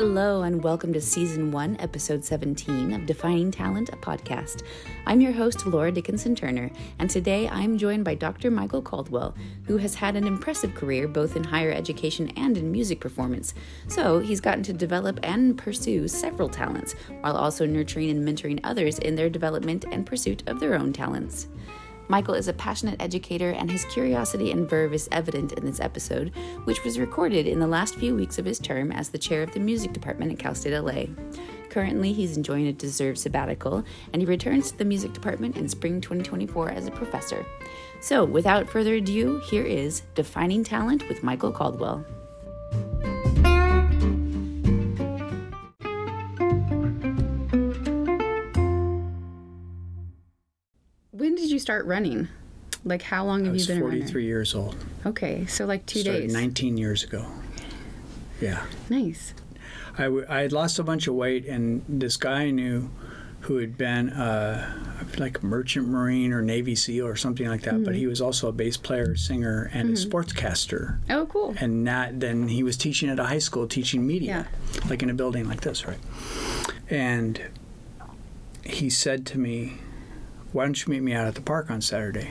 Hello, and welcome to Season 1, Episode 17 of Defining Talent, a podcast. I'm your host, Laura Dickinson Turner, and today I'm joined by Dr. Michael Caldwell, who has had an impressive career both in higher education and in music performance. So he's gotten to develop and pursue several talents, while also nurturing and mentoring others in their development and pursuit of their own talents. Michael is a passionate educator, and his curiosity and verve is evident in this episode, which was recorded in the last few weeks of his term as the chair of the music department at Cal State LA. Currently, he's enjoying a deserved sabbatical, and he returns to the music department in spring 2024 as a professor. So, without further ado, here is Defining Talent with Michael Caldwell. When did you start running? Like, how long I have you was been a 43 runner? years old. Okay, so like two Started days. 19 years ago. Yeah. Nice. I, w- I had lost a bunch of weight, and this guy I knew who had been uh, like a merchant marine or Navy SEAL or something like that, Mm-hmm. but he was also a bass player, singer, and a sportscaster. Oh, cool. And that, then he was teaching at a high school, teaching media, like in a building like this, right? And he said to me, Why don't you meet me out at the park on Saturday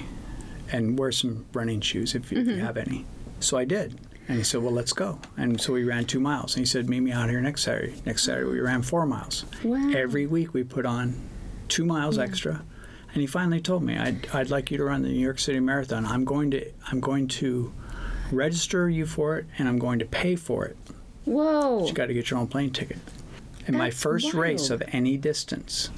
and wear some running shoes if you, if you have any? So I did. And he said, Well, let's go. And so we ran two miles. And he said, Meet me out here next Saturday. Next Saturday, we ran four miles. Wow. Every week, we put on two miles extra. And he finally told me, I'd, I'd like you to run the New York City Marathon. I'm going to, I'm going to register you for it, and I'm going to pay for it. Whoa. You got to get your own plane ticket. And my That's first race of any distance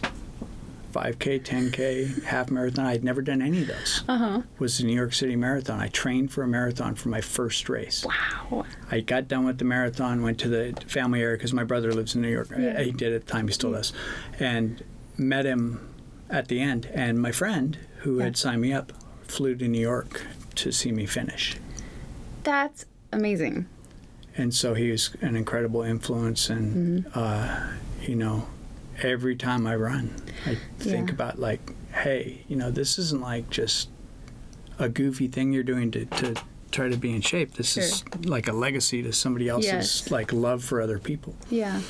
5K, 10K, half marathon I'd never done any of those. Uh huh. Was the New York City Marathon. I trained for a marathon for my first race. Wow. I got done with the marathon, went to the family area because my brother lives in New York. Yeah. He did at the time, he still does. And met him at the end. And my friend who Yeah. had signed me up flew to New York to see me finish. That's amazing. and so he was an incredible influence and Mm-hmm. uh, you know every time i run i think Yeah. about like hey you know this isn't like just a goofy thing you're doing to, to try to be in shape this is like a legacy to somebody else's Yes. like love for other people Yeah.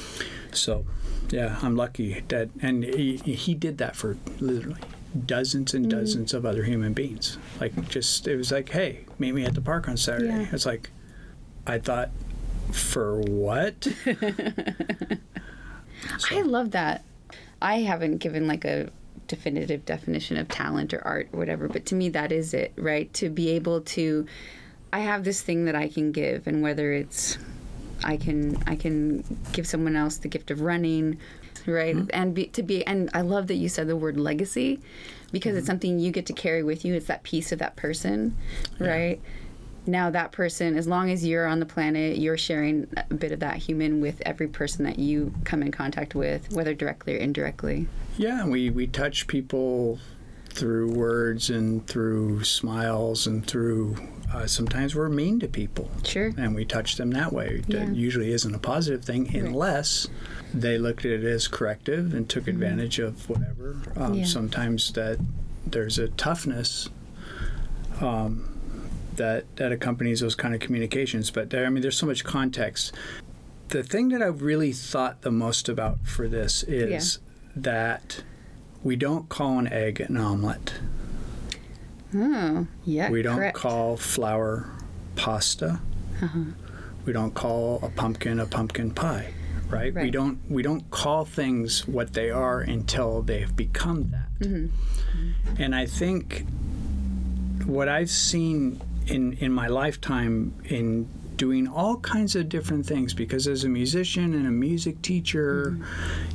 so yeah i'm lucky that and he, he did that for literally dozens and Mm-hmm. dozens of other human beings like just it was like hey meet me at the park on saturday Yeah. it's like i thought for what I love that. I haven't given like a definitive definition of talent or art or whatever, but to me, that is it, right? To be able to, I have this thing that I can give, and whether it's I can I can give someone else the gift of running, right? Mm-hmm. And be, to be and I love that you said the word legacy because it's mm-hmm. something you get to carry with you. It's that piece of that person, right? Now that person, as long as you're on the planet, you're sharing a bit of that human with every person that you come in contact with, whether directly or indirectly. Yeah, we, we touch people through words and through smiles and through uh, sometimes we're mean to people Sure. and we touch them that way. Yeah. Usually isn't a positive thing unless they looked at it as corrective and took advantage of whatever. Um, Mm-hmm. Yeah. Sometimes that there's a toughness um, that that accompanies those kind of communications. But there, I mean, there's so much context. The thing that I've really thought the most about for this is that we don't call an egg an omelet. Oh, yeah. We don't correct. Call flour pasta. Uh-huh. We don't call a pumpkin a pumpkin pie, right? right? We don't we don't call things what they are until they've become that. Mm-hmm. And I think what I've seen in in my lifetime in doing all kinds of different things because as a musician and a music teacher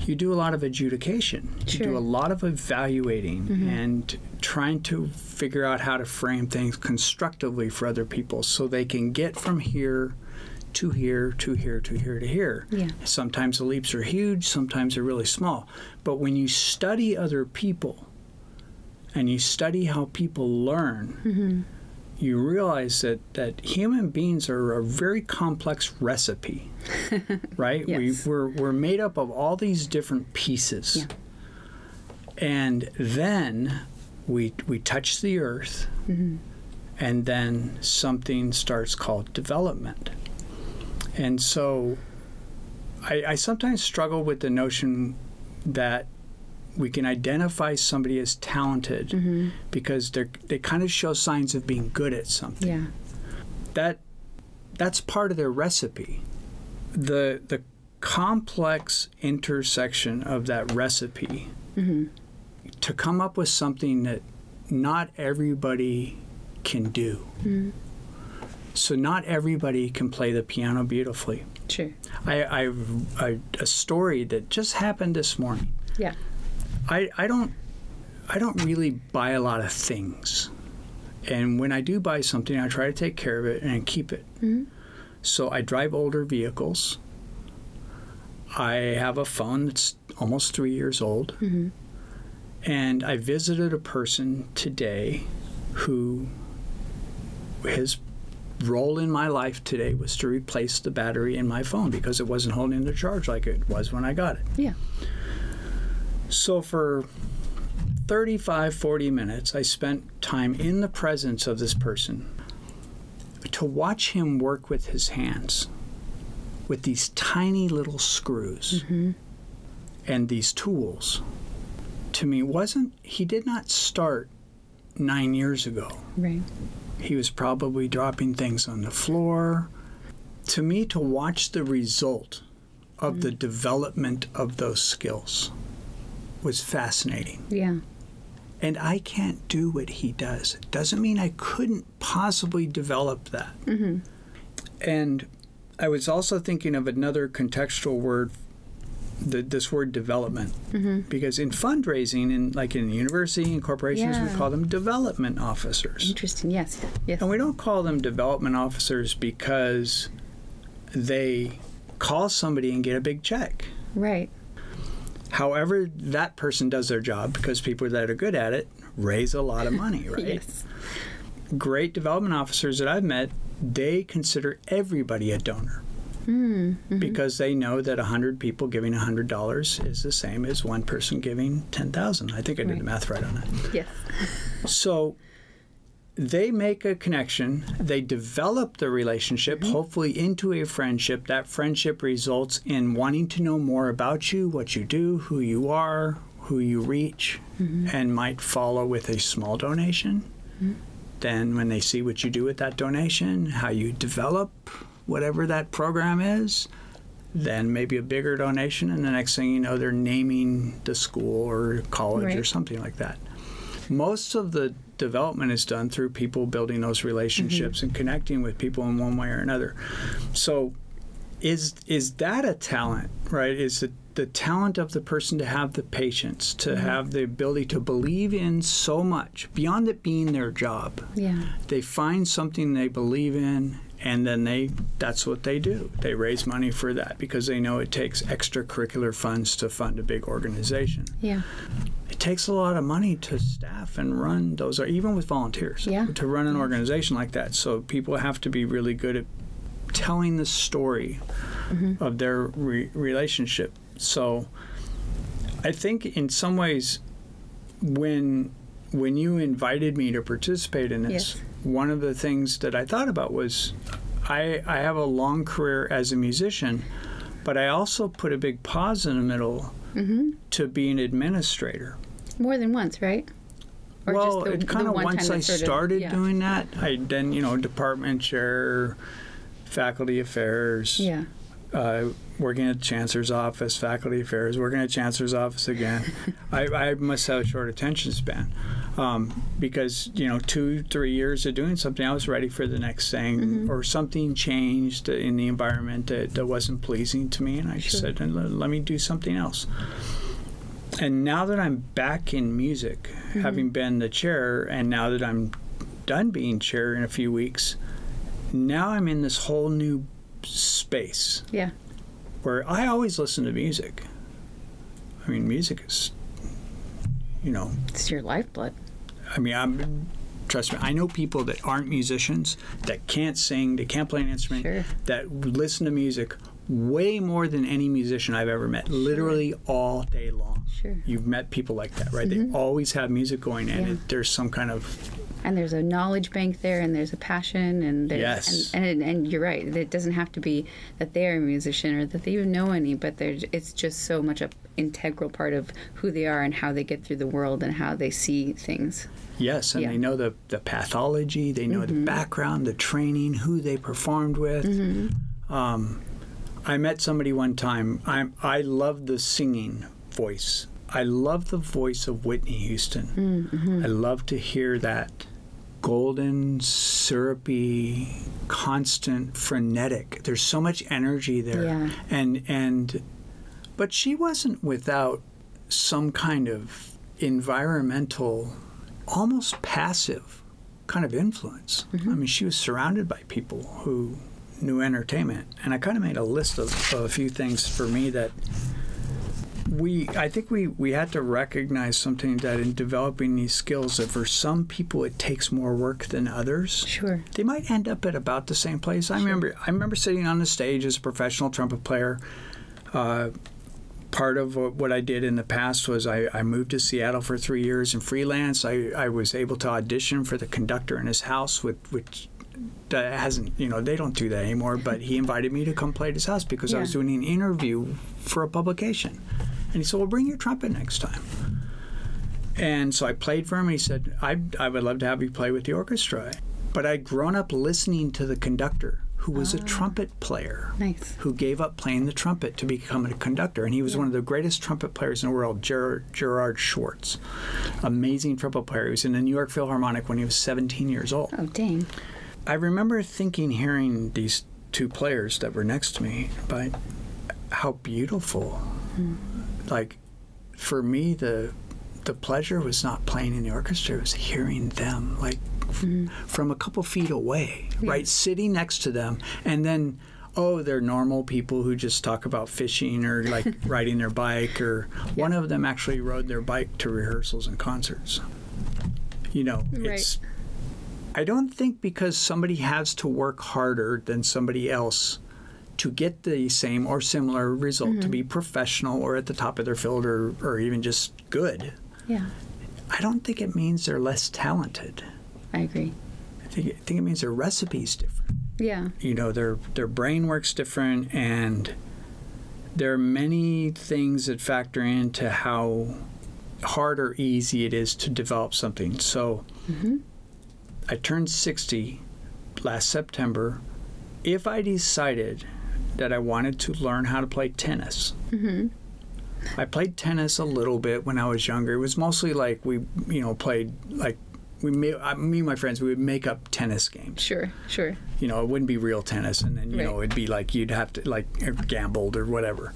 you do a lot of adjudication. You do a lot of evaluating and trying to figure out how to frame things constructively for other people so they can get from here to here to here to here to here. Yeah. sometimes the leaps are huge sometimes they're really small. But when you study other people and you study how people learn, Mm-hmm. You realize that, that human beings are a very complex recipe, right? Yes. We, we're, we're made up of all these different pieces. Yeah. And then we, we touch the earth, Mm-hmm. and then something starts called development. And so I, I sometimes struggle with the notion that we can identify somebody as talented Mm-hmm. because they they kind of show signs of being good at something. Yeah. That that's part of their recipe. The the complex intersection of that recipe Mm-hmm. to come up with something that not everybody can do. Mm-hmm. So not everybody can play the piano beautifully. Sure. I, I, I a story that just happened this morning. Yeah. I, I don't I don't really buy a lot of things, and when I do buy something, I try to take care of it and keep it. Mhm. So I drive older vehicles. I have a phone that's almost three years old, Mhm. and I visited a person today who his role in my life today was to replace the battery in my phone because it wasn't holding the charge like it was when I got it. Yeah. So for 35, 40 minutes, I spent time in the presence of this person to watch him work with his hands with these tiny little screws mm-hmm. and these tools. To me, wasn't he did not start nine years ago. Right. He was probably dropping things on the floor. To me, to watch the result of the mm-hmm. development of those skills was fascinating. Yeah. And I can't do what he does. Doesn't mean I couldn't possibly develop that. Mm-hmm. And I was also thinking of another contextual word, the, this word development, Mm-hmm. because in fundraising, in like in university and corporations, we call them development officers. Interesting. Yes. Yes. And we don't call them development officers because they call somebody and get a big check. Right. However, that person does their job because people that are good at it raise a lot of money, right? Yes. Great development officers that I've met, they consider everybody a donor Mm-hmm. because they know that 100 people giving $100 is the same as one person giving 10,000. I think I did Right. the math right on that. Yes. So they make a connection, they develop the relationship, mm-hmm. hopefully into a friendship. That friendship results in wanting to know more about you, what you do, who you are, who you reach, mm-hmm. and might follow with a small donation. Mm-hmm. Then, when they see what you do with that donation, how you develop whatever that program is, then maybe a bigger donation, and the next thing you know, they're naming the school or college or something like that. Most of the development is done through people building those mm-hmm. relationships and connecting with people in one way or another. So, is is that a talent, right? Is it the talent of the person to have the patience, to mm-hmm. have the ability to believe in so much beyond it being their job? Yeah. they find something they believe in and then they that's what they do they raise money for that because they know it takes extracurricular funds to fund a big organization Yeah. it takes a lot of money to staff and run those even with volunteers Yeah. to run an organization like that so people have to be really good at telling the story mm-hmm. of their re- relationship so i think in some ways when when you invited me to participate in this Yes. one of the things that i thought about was I, I have a long career as a musician but i also put a big pause in the middle Mm-hmm. to be an administrator More than once, right? Or well, just the- it kind of once I of- started yeah. doing that, I then you know department chair, faculty affairs, Yeah. uh, working at chancellor's office, faculty affairs, working at chancellor's office again. I, I must have a short attention span um, because you know two three years of doing something, I was ready for the next thing, Mm-hmm. or something changed in the environment that, that wasn't pleasing to me, and I just Sure. said, let, let me do something else. And now that I'm back in music, Mm-hmm. having been the chair, and now that I'm done being chair in a few weeks, now I'm in this whole new space Yeah. Where I always listen to music. I mean, music is, you know, It's your lifeblood. I mean, I'm, trust me, I know people that aren't musicians, that can't sing, that can't play an instrument, Sure. that listen to music way more than any musician I've ever met, literally all day long. Sure. You've met people like that, right? They always have music going, and Mm-hmm. Yeah. there's some kind of And there's a knowledge bank there, and there's a passion, and there's, Yes. and, and and you're right. It doesn't have to be that they're a musician or that they even know any, but there's it's just so much a integral part of who they are and how they get through the world and how they see things. Yes, and Yeah. they know the, the pathology, they know the mm-hmm. background, the training, who they performed with. Mm-hmm. Um, I met somebody one time. I I love the singing voice. I love the voice of Whitney Houston. Mm-hmm. I love to hear that golden, syrupy, constant, frenetic. There's so much energy there, Yeah. and and, but she wasn't without some kind of environmental, almost passive kind of influence. Mm-hmm. I mean, she was surrounded by people who knew entertainment, and I kind of made a list of, of a few things for me that we I think we we had to recognize something that in developing these skills that for some people it takes more work than others. Sure. They might end up at about the same place. I remember I remember sitting on the stage as a professional trumpet player. Uh, part of what, I did in the past was I, I moved to Seattle for three years and freelance. I, I was able to audition for the conductor in his house, with which that hasn't you know they don't do that anymore. But he invited me to come play at his house because I was doing an interview for a publication, and he said, "Well, bring your trumpet next time." And so I played for him. And he said, I, "I would love to have you play with the orchestra." But I'd grown up listening to the conductor, who was a ah. trumpet player Nice. who gave up playing the trumpet to become a conductor. And he was one of the greatest trumpet players in the world, Gerard, Gerard Schwarz. Amazing trumpet player. He was in the New York Philharmonic when he was 17 years old. Oh, dang. I remember thinking, hearing these two players that were next to me, but how beautiful. Hmm. Like, for me, the the pleasure was not playing in the orchestra; it was hearing them, like f- from a couple feet away, right, sitting next to them, and then. Oh, they're normal people who just talk about fishing or like riding their bike, or one of them actually rode their bike to rehearsals and concerts. You know, Right. it's I don't think because somebody has to work harder than somebody else to get the same or similar result, to be mm-hmm. professional or at the top of their field or, or even just good, Yeah, I don't think it means they're less talented. I agree. I think, I think it means their recipe's different. Yeah. You know, their, their brain works different and there are many things that factor into how hard or easy it is to develop something. So mm-hmm. I turned 60 last September. If I decided that I wanted to learn how to play tennis, mm-hmm. I played tennis a little bit when I was younger. It was mostly like we, you know, played like we made, I, me and my friends we would make up tennis games. Sure. Sure. You know, it wouldn't be real tennis, and then you know it'd be like you'd have to like gambled or whatever.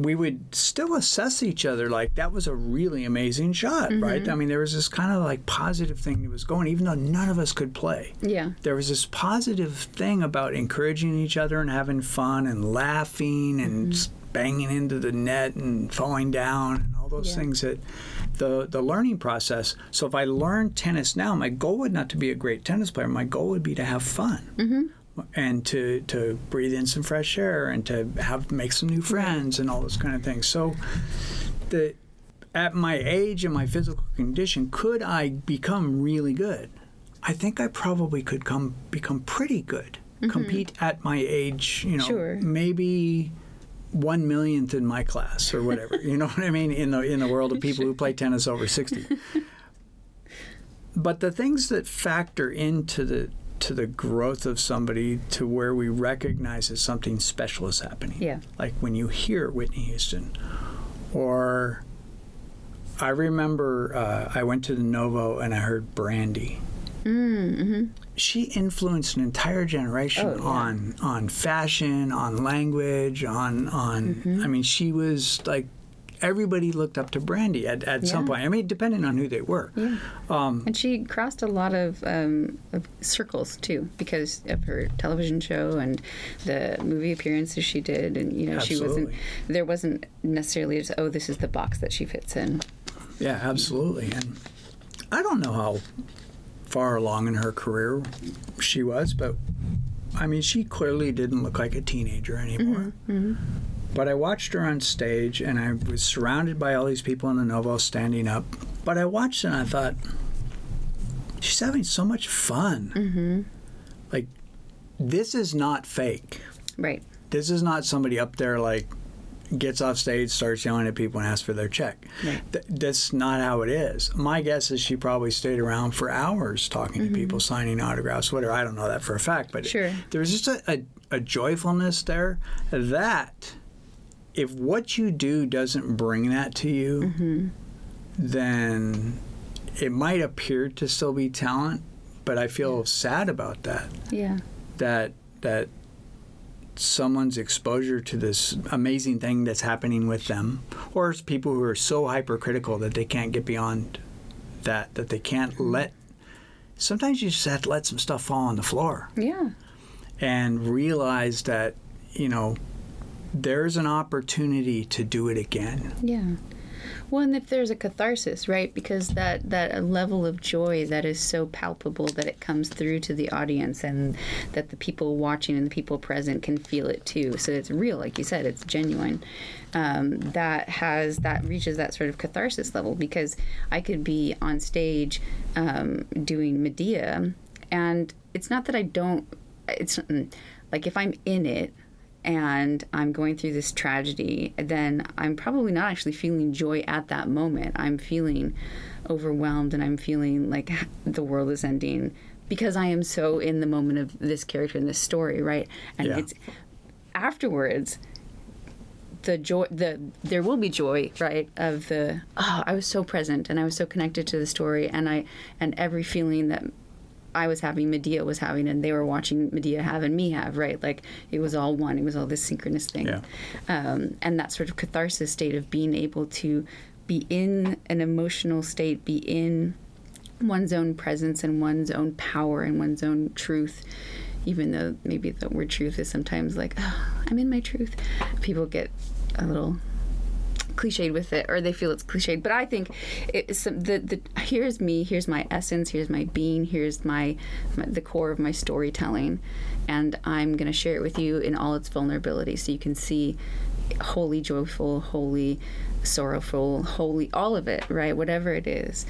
We would still assess each other like that was a really amazing shot, right? Mm-hmm. I mean, there was this kind of like positive thing that was going, even though none of us could play Yeah. there was this positive thing about encouraging each other and having fun and laughing and mm-hmm. s- banging into the net and falling down and all those Yeah. things that the the learning process. So if I learned tennis now, my goal would not to be a great tennis player. My goal would be to have fun. Mm-hmm. And to, to breathe in some fresh air and to have make some new friends and all those kind of things. So the at my age and my physical condition, could I become really good? I think I probably could come become pretty good. Mm-hmm. Compete at my age, you know, Sure. maybe one millionth in my class or whatever. you know what I mean? In the in the world of people who play tennis over sixty. but the things that factor into the to the growth of somebody to where we recognize that something special is happening. Yeah. Like when you hear Whitney Houston, or I remember uh, I went to the Novo and I heard Brandy. She influenced an entire generation Oh, yeah. on on fashion, on language, on on. Mm-hmm. I mean, she was like everybody looked up to Brandy at, at some point. I mean, depending on who they were. Yeah. Um, And she crossed a lot of, um, of circles too because of her television show and the movie appearances she did. And you know, she wasn't. There wasn't necessarily just oh, this is the box that she fits in. Yeah, absolutely. And I don't know how far along in her career she was, but I mean, she clearly didn't look like a teenager anymore. But I watched her on stage, and I was surrounded by all these people in the Novo standing up. But I watched and I thought, she's having so much fun. Mm-hmm. Like, this is not fake. Right. This is not somebody up there like gets off stage, starts yelling at people, and asks for their check. Right. Th- that's not how it is. My guess is she probably stayed around for hours talking to people, signing autographs, whatever. I don't know that for a fact, but Sure. There was just a, a, a joyfulness there that if what you do doesn't bring that to you, mm-hmm. then it might appear to still be talent, but I feel sad about that. Yeah. That that someone's exposure to this amazing thing that's happening with them, or it's people who are so hypercritical that they can't get beyond that, that they can't mm-hmm. let. Sometimes you just have to let some stuff fall on the floor Yeah. and realize that you know there's an opportunity to do it again. Yeah. Well, and if there's a catharsis, right? Because that that level of joy that is so palpable that it comes through to the audience, and that the people watching and the people present can feel it too. So it's real, like you said, it's genuine. Um, that has that reaches that sort of catharsis level because I could be on stage um, doing Medea, and it's not that I don't. It's mm, like if I'm in it and I'm going through this tragedy, then I'm probably not actually feeling joy at that moment. I'm feeling overwhelmed and I'm feeling like the world is ending because I am so in the moment of this character in this story, right? And Yeah. it's afterwards the joy the there will be joy right of the oh i was so present and i was so connected to the story and i and every feeling that I was having, Medea was having, and they were watching Medea have and me have, right? Like it was all one. It was all this synchronous thing. Yeah. Um, and that sort of catharsis state of being able to be in an emotional state, be in one's own presence and one's own power and one's own truth. Even though maybe the word truth is sometimes like, oh, I'm in my truth. People get a little cliched with it or they feel it's cliched but i think it's some, the, the here's me here's my essence here's my being here's my, my the core of my storytelling and i'm going to share it with you in all its vulnerability so you can see wholly joyful wholly sorrowful wholly all of it right? Whatever it is.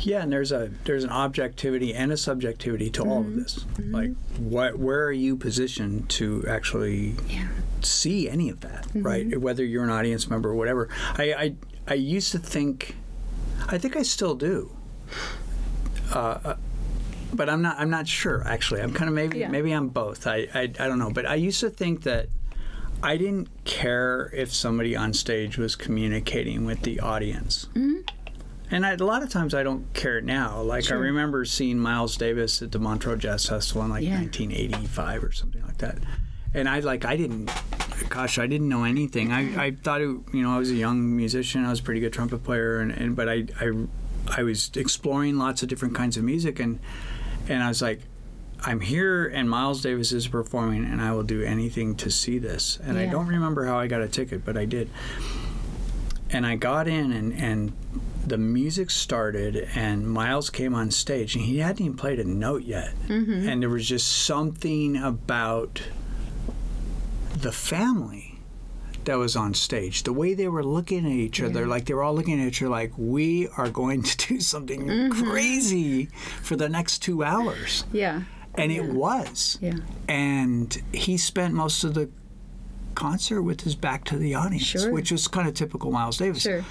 Yeah, and there's a there's an objectivity and a subjectivity to all of mm-hmm. this. Mm-hmm. Like, what where are you positioned to actually yeah see any of that, mm-hmm. right? Whether you're an audience member or whatever. I, I I used to think, I think I still do. Uh, uh but I'm not. I'm not sure. Actually, I'm kind of maybe Yeah. maybe I'm both. I, I I don't know. But I used to think that I didn't care if somebody on stage was communicating with the audience. Mm-hmm. And I, a lot of times I don't care now. Like I remember seeing Miles Davis at the Montreux Jazz Festival in like Yeah. 1985 or something like that. And I like I didn't, gosh, I didn't know anything. I, I thought it, you know I was a young musician. I was a pretty good trumpet player, and, and but I, I I was exploring lots of different kinds of music, and and I was like, I'm here, and Miles Davis is performing, and I will do anything to see this. And I don't remember how I got a ticket, but I did. And I got in, and and the music started, and Miles came on stage, and he hadn't even played a note yet, mm-hmm. and there was just something about the family that was on stage. The way they were looking at each other, like they were all looking at each other, like we are going to do something mm-hmm. crazy for the next two hours, yeah and it was. yeah And he spent most of the concert with his back to the audience, Sure. which was kind of typical Miles Davis. sure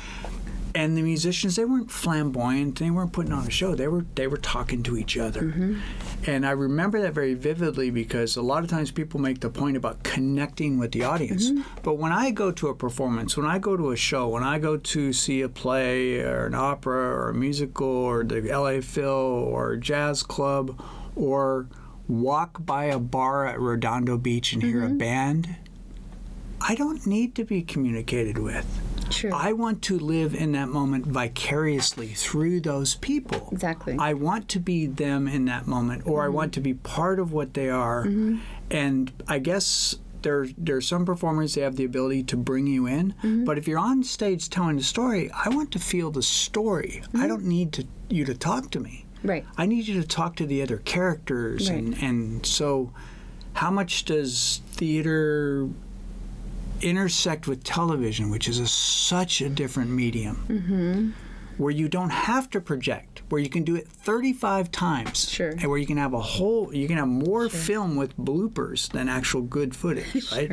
And the musicians, they weren't flamboyant. They weren't putting on a show. They were they were talking to each other. Mm-hmm. And I remember that very vividly because a lot of times people make the point about connecting with the audience. Mm-hmm. But when I go to a performance, when I go to a show, when I go to see a play or an opera or a musical or the LA Phil or a jazz club or walk by a bar at Redondo Beach and hear a mm-hmm. band, I don't need to be communicated with. Sure I want to live in that moment vicariously through those people. Exactly. I want to be them in that moment, or I want to be part of what they are. Mm-hmm. And I guess there there are some performers that have the ability to bring you in. Mm-hmm. But if you're on stage telling a story, I want to feel the story. I mm-hmm. don't need to you to talk to me. right I need you to talk to the other characters, and and so how much does theater intersect with television, which is a, such a different medium? where you don't have to project, where you can do it 35 times, Sure. and where you can have a whole, you can have more film with bloopers than actual good footage, right?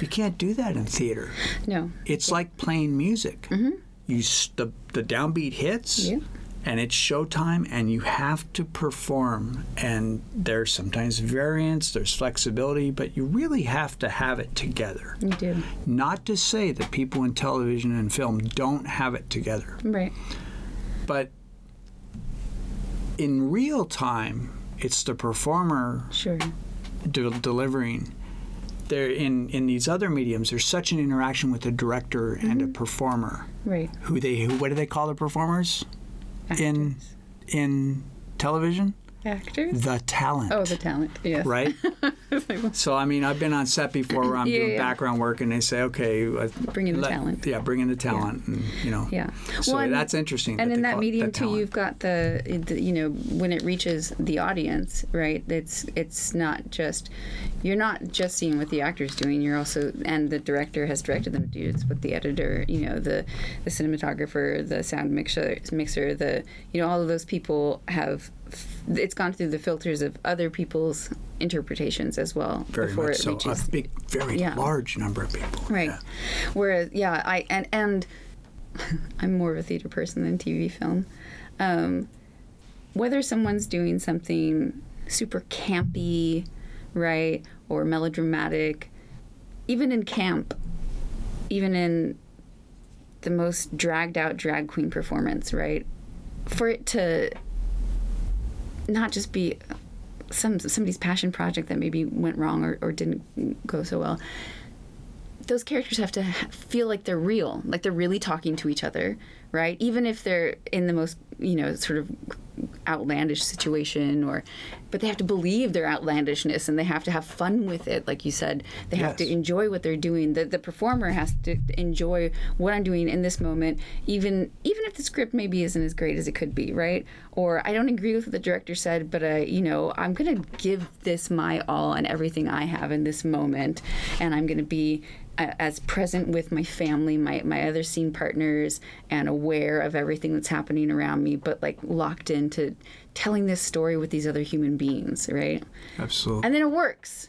You can't do that in theater. No. It's like playing music. Mm-hmm. You the the downbeat hits, Yeah. And it's showtime, and you have to perform. And there's sometimes variance, there's flexibility, but you really have to have it together. You do. Not to say that people in television and film don't have it together, Right. but in real time, it's the performer Sure. de- delivering. There in in these other mediums, there's such an interaction with a director and a mm-hmm. performer. Right. Who they who what do they call the performers Actors. in television? Actors? The talent. Oh, the talent. Yes. right? so I mean, I've been on set before where I'm Yeah, doing yeah. background work, and they say, "Okay, uh, Bring in the let- talent. Yeah, bring in the talent, and you know. Yeah. So Well, that's interesting. and that in that medium too talent. you've got the, the you know when it reaches the audience right it's it's not just you're not just seeing what the actor's doing you're also and the director has directed them to do it's what the editor you know the the cinematographer the sound mixer mixer the you know all of those people have it's gone through the filters of other people's interpretations as well very before it so. reaches A big, very Yeah. large number of people. Right. Yeah. Whereas, yeah, I and and I'm more of a theater person than TV film. Um, whether someone's doing something super campy, right, or melodramatic, even in camp, even in the most dragged out drag queen performance, right, for it to not just be some somebody's passion project that maybe went wrong or, or didn't go so well those characters have to feel like they're real, like they're really talking to each other, right? Even if they're in the most, you know, sort of outlandish situation or but they have to believe their outlandishness and they have to have fun with it like you said. They have to enjoy what they're doing. The, the performer has to enjoy what i'm doing in this moment even even if the script maybe isn't as great as it could be right? Or i don't agree with what the director said but uh, you know i'm gonna give this my all and everything i have in this moment. And i'm gonna be uh, as present with my family, my, my other scene partners, and aware of everything that's happening around me, but like locked into telling this story with these other human beings, right? Absolutely. And then it works,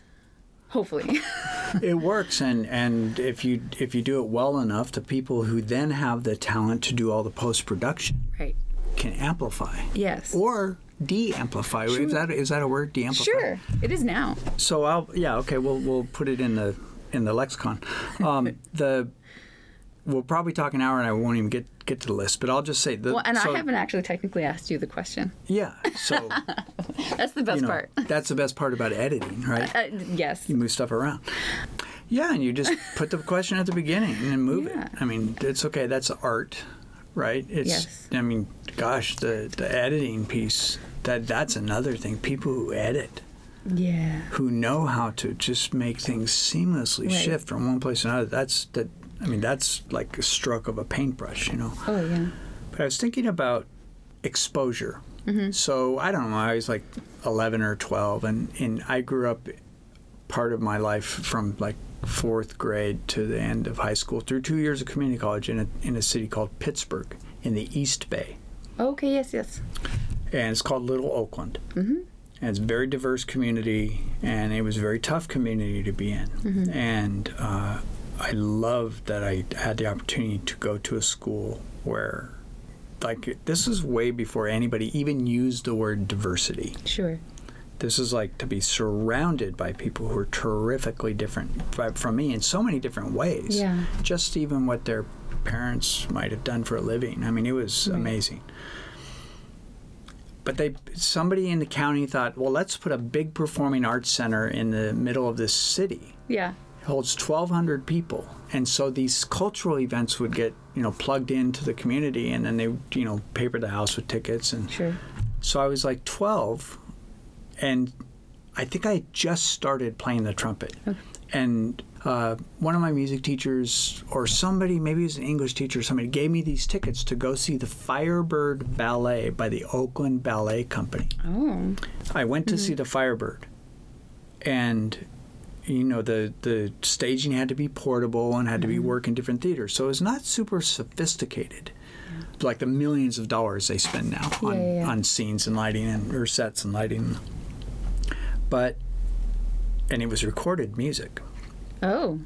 hopefully. it works and and if you if you do it well enough the people who then have the talent to do all the post production right. can amplify Yes. or de-amplify is that is that a word de-amplify Sure, it is now. so I'll yeah okay we'll we'll put it in the in the lexicon um, the we'll probably talk an hour and I won't even get get to the list but I'll just say the Well, and so, I haven't actually technically asked you the question. yeah so That's the best you know part. that's the best part about editing right Uh, yes. you move stuff around. Yeah, and you just put the question at the beginning and move Yeah. it. I mean, it's okay. That's art, right? It's. Yes. I mean, gosh, the the editing piece. That that's another thing. People who edit, Yeah. who know how to just make things seamlessly Right. shift from one place to another. That's that. I mean, that's like a stroke of a paintbrush, you know. Oh, yeah. But I was thinking about exposure. Mm-hmm. So I don't know. I was like 11 or 12, and, and I grew up part of my life from like fourth grade to the end of high school through two years of community college in a, in a city called Pittsburg in the East Bay. Okay, yes, yes. And it's called Little Oakland. Mm-hmm. And it's a very diverse community, and it was a very tough community to be in. And uh, I loved that I had the opportunity to go to a school where, like, this is way before anybody even used the word diversity. Sure. This is like to be surrounded by people who are terrifically different from me in so many different ways. Yeah. Just even what their parents might have done for a living. I mean, it was Right. amazing. But they, somebody in the county thought, well, let's put a big performing arts center in the middle of this city. Yeah. Holds 1,200 people, and so these cultural events would get, you know, plugged into the community, and then they, you know, paper the house with tickets and Sure. so I was like 12, and I think I just started playing the trumpet. okay. And uh, one of my music teachers, or somebody, maybe it was an English teacher, or somebody gave me these tickets to go see the Firebird Ballet by the Oakland Ballet Company. Oh. I went to see the Firebird, and you know the the staging had to be portable and had to be work in different theaters, so it was not super sophisticated. like the millions of dollars they spend now on, Yeah, yeah, yeah. on scenes and lighting and or sets and lighting. But and it was recorded music. Oh,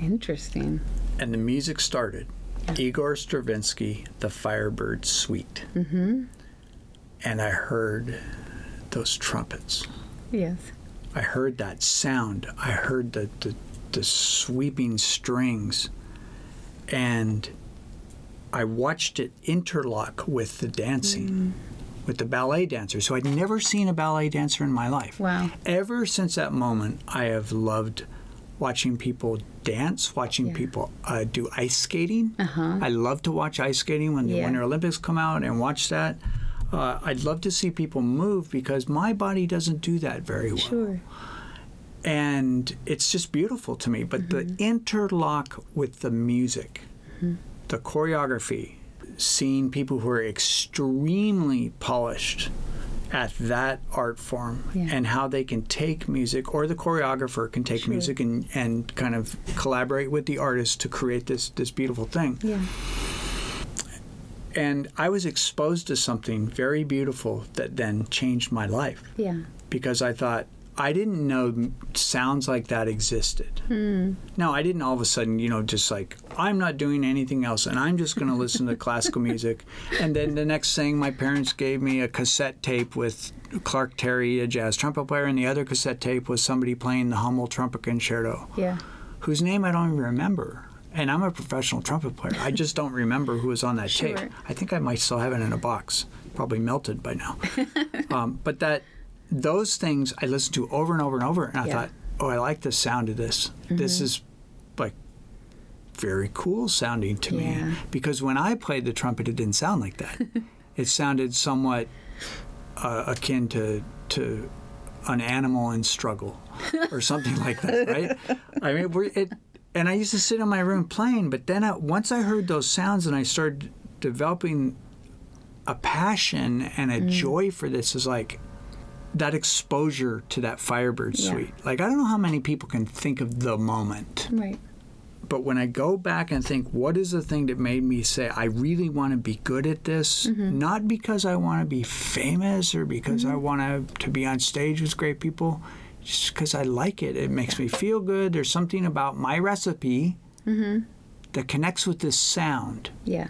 interesting. And the music started. Igor Stravinsky, The Firebird Suite. Mm-hmm. And I heard those trumpets. Yes. I heard that sound. I heard the, the, the sweeping strings. And I watched it interlock with the dancing, with the ballet dancer. So I'd never seen a ballet dancer in my life. Wow. Ever since that moment, I have loved watching people dance, watching Yeah. people uh, do ice skating. Uh-huh. I love to watch ice skating when the Yeah. Winter Olympics come out and watch that. Uh, I'd love to see people move because my body doesn't do that very well Sure. and it's just beautiful to me. But the interlock with the music, the choreography, seeing people who are extremely polished at that art form Yeah. and how they can take music or the choreographer can take Sure. music and, and kind of collaborate with the artist to create this this beautiful thing Yeah. And i was exposed to something very beautiful that then changed my life Yeah. because I thought I didn't know sounds like that existed. Hmm. No, I didn't all of a sudden, you know, just like I'm not doing anything else and I'm just going to listen to classical music. And then the next thing, my parents gave me a cassette tape with Clark Terry, a jazz trumpet player, and the other cassette tape was somebody playing the Hummel Trumpet Concerto, Yeah. whose name I don't even remember. And I'm a professional trumpet player. I just don't remember who was on that Sure. tape. I think I might still have it in a box, probably melted by now. um, but that those things I listened to over and over and over, and I Yeah. thought, oh, I like the sound of this. This is like very cool sounding to Yeah. me because when I played the trumpet, it didn't sound like that. it sounded somewhat uh, akin to to an animal in struggle or something like that, right? I mean, it. And I used to sit in my room playing, but then I, once I heard those sounds and I started developing a passion and Mm. a joy for this, is like that exposure to that Firebird Yeah. suite. Like I don't know how many people can think of the moment, Right. but when I go back and think, what is the thing that made me say I really want to be good at this? Mm-hmm. Not because I want to be famous or because I want to to be on stage with great people, just because I like it. It makes me feel good. There's something about my recipe Mm-hmm. that connects with this sound. Yeah.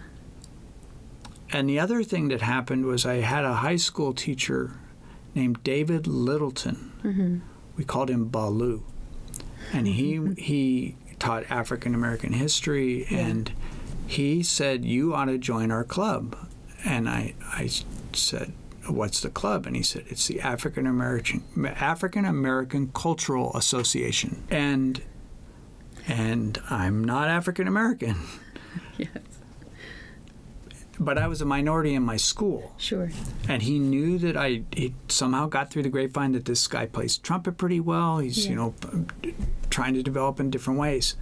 And the other thing that happened was I had a high school teacher named David Littleton. Mm-hmm. We called him Balu, and he he taught African American history, and he said you ought to join our club, and I I said. What's the club? And he said it's the African American African American Cultural Association, and and I'm not African American, Yes. but I was a minority in my school. Sure. and he knew that I he somehow got through the grapevine that this guy plays trumpet pretty well. He's Yeah. you know trying to develop in different ways,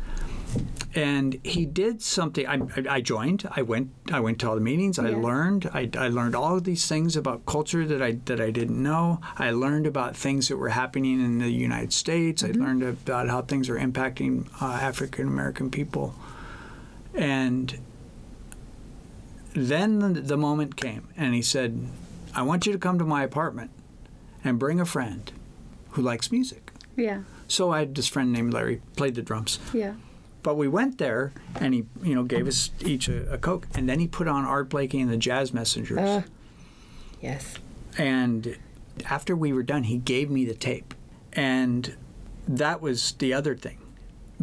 and he did something. I, I- joined. I went. I went to all the meetings. I learned. I, I learned all of these things about culture that I that I didn't know. I learned about things that were happening in the United States. Mm-hmm. I learned about how things are impacting uh, African American people, and then the, the moment came, and he said, "I want you to come to my apartment and bring a friend who likes music." Yeah. So I had this friend named Larry, played the drums. Yeah. But we went there, and he, you know, gave us each a, a coke, and then he put on Art Blakey and the Jazz Messengers. Uh, yes. And after we were done, he gave me the tape, and that was the other thing,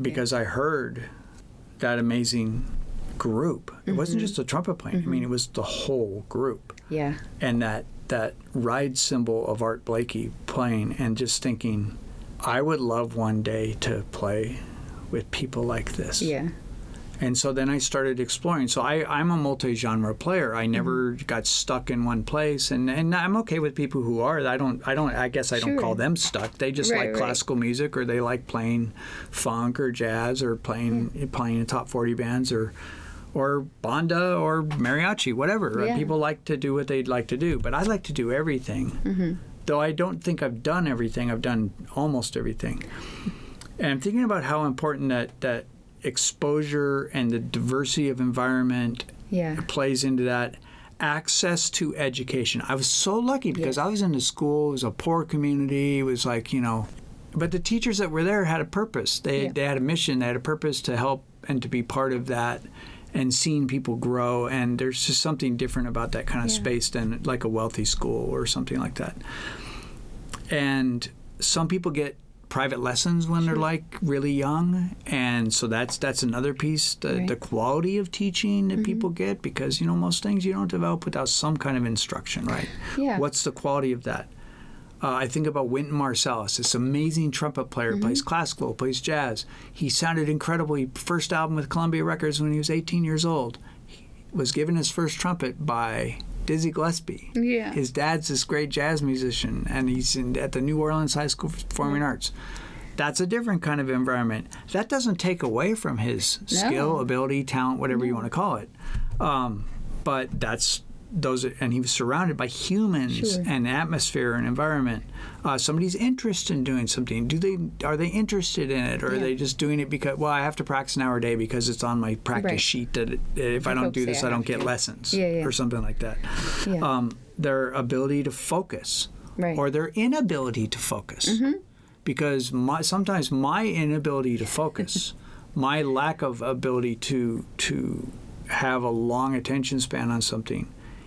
because I heard that amazing group. It wasn't just a trumpet playing. I mean, it was the whole group Yeah. and that that ride cymbal of Art Blakey playing and just thinking, I would love one day to play with people like this. Yeah. And so then I started exploring. So I, I'm a multi-genre player. I never Mm-hmm. got stuck in one place, and, and I'm okay with people who are. I don't. I don't. I guess I don't call them stuck. They just Right, like right. classical music, or they like playing funk or jazz, or playing playing in top 40 bands, or or banda or mariachi, whatever. Yeah. People like to do what they'd like to do, but I like to do everything. Mm-hmm. Though I don't think I've done everything. I've done almost everything. And I'm thinking about how important that that exposure and the diversity of environment Yeah. plays into that. Access to education. I was so lucky because I was in a school, it was a poor community, it was like, you know, but the teachers that were there had a purpose. They, Yeah. they had a mission, they had a purpose to help and to be part of that and seeing people grow. And there's just something different about that kind of space than like a wealthy school or something like that. And some people get private lessons when they're like really young and so that's that's another piece the, Right. Mm-hmm. the quality of teaching that people get because you know most things you don't develop without some kind of instruction right Yeah. what's the quality of that uh, I think about Wynton Marsalis, this amazing trumpet player, Mm-hmm. plays classical, plays jazz. He sounded incredibly. First album with Columbia Records when he was 18 years old. Was given his first trumpet by Dizzy Gillespie. Yeah. His dad's this great jazz musician, and he's in, at the New Orleans High School for Performing Arts. That's a different kind of environment. That doesn't take away from his skill, ability, talent, whatever you want to call it. Um, but that's those, and he was surrounded by humans Sure. and atmosphere and environment. Uh, somebody's interested in doing something. Do they are they interested in it, or are they just doing it because well, I have to practice an hour a day because it's on my practice Right. sheet that it, if I don't do this, I I don't get to. lessons Yeah, yeah. or something like that. Yeah. Um, their ability to focus Right. Mm-hmm. or their inability to focus. Because my, sometimes my inability to focus, my lack of ability to to have a long attention span on something,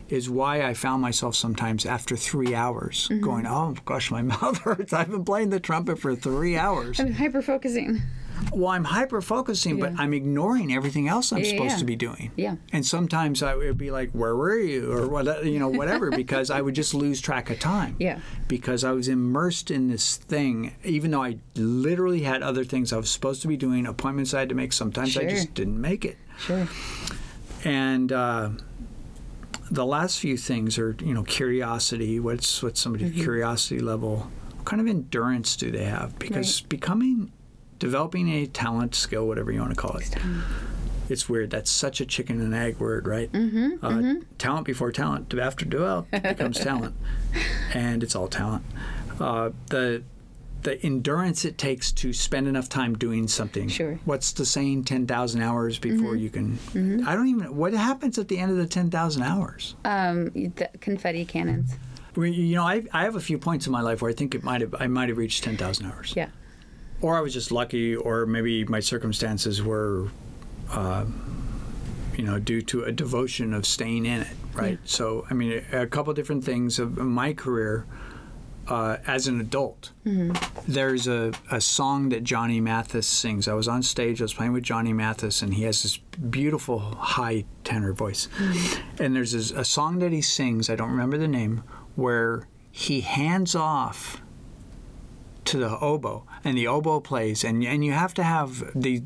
is why I found myself sometimes after three hours Mm-hmm. going, "Oh gosh, my mouth hurts. I've been playing the trumpet for three hours." I'm hyper focusing. Well, I'm hyper focusing, but I'm ignoring everything else I'm Yeah, supposed yeah. to be doing. Yeah. And sometimes I would be like, "Where were you?" or what, you know, whatever, because I would just lose track of time. Yeah. Because I was immersed in this thing, even though I literally had other things I was supposed to be doing, appointments I had to make. Sometimes I just didn't make it. Sure. And uh, the last few things are, you know, curiosity. What's what's somebody's Mm-hmm. curiosity level? What kind of endurance do they have? Because becoming, developing a talent, skill, whatever you want to call it, it's weird. That's such a chicken and egg word, right? Mm-hmm, uh, Talent before talent, after develop becomes talent, and it's all talent. Uh, the the endurance it takes to spend enough time doing something. Sure. Mm-hmm. What's the saying? Ten thousand hours before you can. I don't even. What happens at the end of the ten thousand hours? Um, the confetti cannons. You know, I, I have a few points in my life where I think it might have I might have reached ten thousand hours. Yeah. or I was just lucky, or maybe my circumstances were, uh, you know, due to a devotion of staying in it, right? So, I mean, a, a couple different things of my career uh, as an adult. There's a, a song that Johnny Mathis sings. I was on stage, I was playing with Johnny Mathis, and he has this beautiful high tenor voice. And there's this, a song that he sings, I don't remember the name, where he hands off to the oboe, and the oboe plays, and and you have to have the.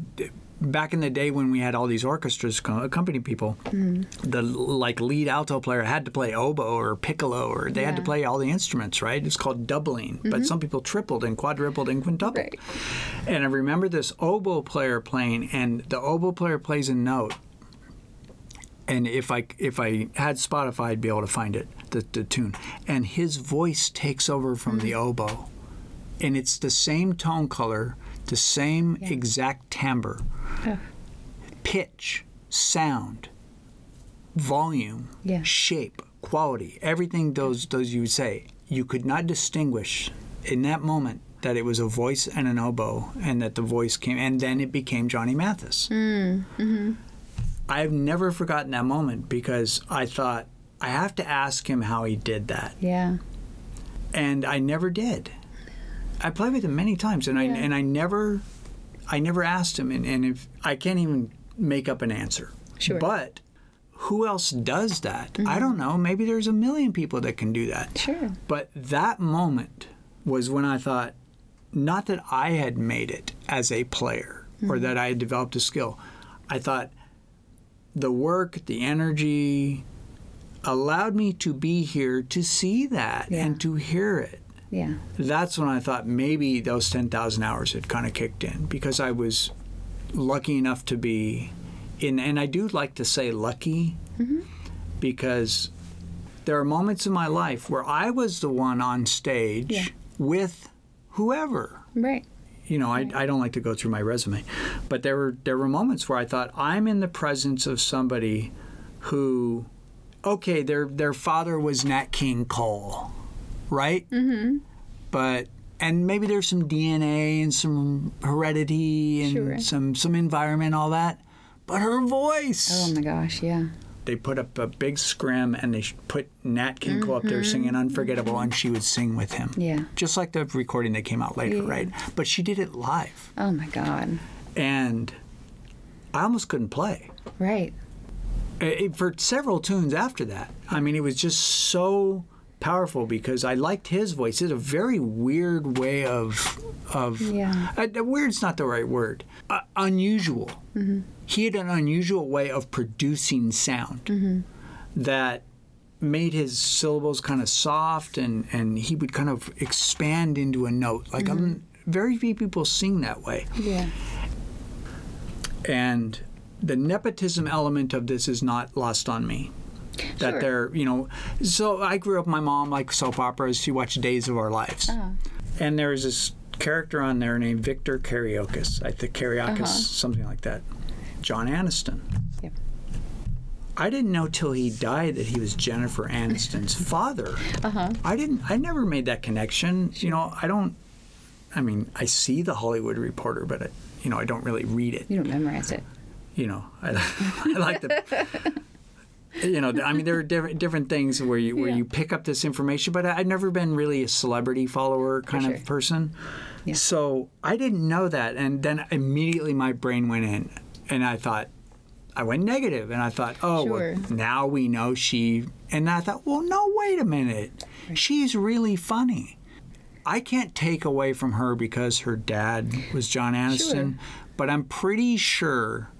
Back in the day when we had all these orchestras co- accompany people, mm. the like lead alto player had to play oboe or piccolo, or they had to play all the instruments, right? It's called doubling, but mm-hmm. some people tripled and quadrupled and quintupled. Right. And I remember this oboe player playing, and the oboe player plays a note. And if I if I had Spotify, I'd be able to find it, the, the tune. And his voice takes over from the mm-hmm. oboe, and it's the same tone color, the same exact timbre, pitch, sound, volume, Yeah. shape, quality, everything those those you would say. You could not distinguish in that moment that it was a voice and an oboe, and that the voice came, and then it became Johnny Mathis. Mm, mm-hmm. I've never forgotten that moment because I thought I have to ask him how he did that, Yeah. and I never did. I played with him many times, and I and I never, I never asked him, and, and if I can't even make up an answer. Sure. But who else does that? I mm-hmm. don't know. Maybe there's a million people that can do that. Sure. But that moment was when I thought, not that I had made it as a player or mm-hmm. that I had developed a skill. I thought the work, the energy allowed me to be here to see that Yeah. and to hear it. Yeah. That's when I thought maybe those 10,000 hours had kind of kicked in because I was lucky enough to be in, and I do like to say lucky mm-hmm. because there are moments in my life where I was the one on stage Yeah. with whoever. Right. You know, I, I don't like to go through my resume, but there were there were moments where I thought I'm in the presence of somebody who, okay, their their father was Nat King Cole, right? Mm-hmm. But and maybe there's some DNA and some heredity and Sure. some some environment, all that. But her voice. Oh my gosh, yeah. They put up a big scrim and they put Nat King Cole up there singing Unforgettable, and she would sing with him. Mm-hmm. Yeah. Just like the recording that came out later, Yeah. right? But she did it live, Oh my god. and I almost couldn't play. Right. it, for several tunes after that. I mean, it was just so powerful because I liked his voice. It's a very weird way of of Yeah. uh, weird's not the right word. Uh, unusual. He had an unusual way of producing sound that made his syllables kind of soft and and he would kind of expand into a note. Like um, very few people sing that way Yeah. and the nepotism element of this is not lost on me. That Sure. they're, you know, so I grew up. My mom liked soap operas. She watched Days of Our Lives, Uh-huh. and there was this character on there named Victor Kiriakis. I think Kiriakis, something like that. John Aniston. Yep. I didn't know till he died that he was Jennifer Aniston's father. Uh-huh. I didn't. I never made that connection. You know, I don't. I mean, I see the Hollywood Reporter, but I, you know, I don't really read it You don't memorize it. you know, I, I like the. You know, I mean, there are different different things where you where Yeah. you pick up this information, but I've never been really a celebrity follower kind sure. of person. Yeah. So I didn't know that, and then immediately my brain went in, and I thought, I went negative, and I thought, oh, well, now we know she. And I thought, well, no, wait a minute, she's really funny. I can't take away from her because her dad was John Aniston, Sure. but I'm pretty sure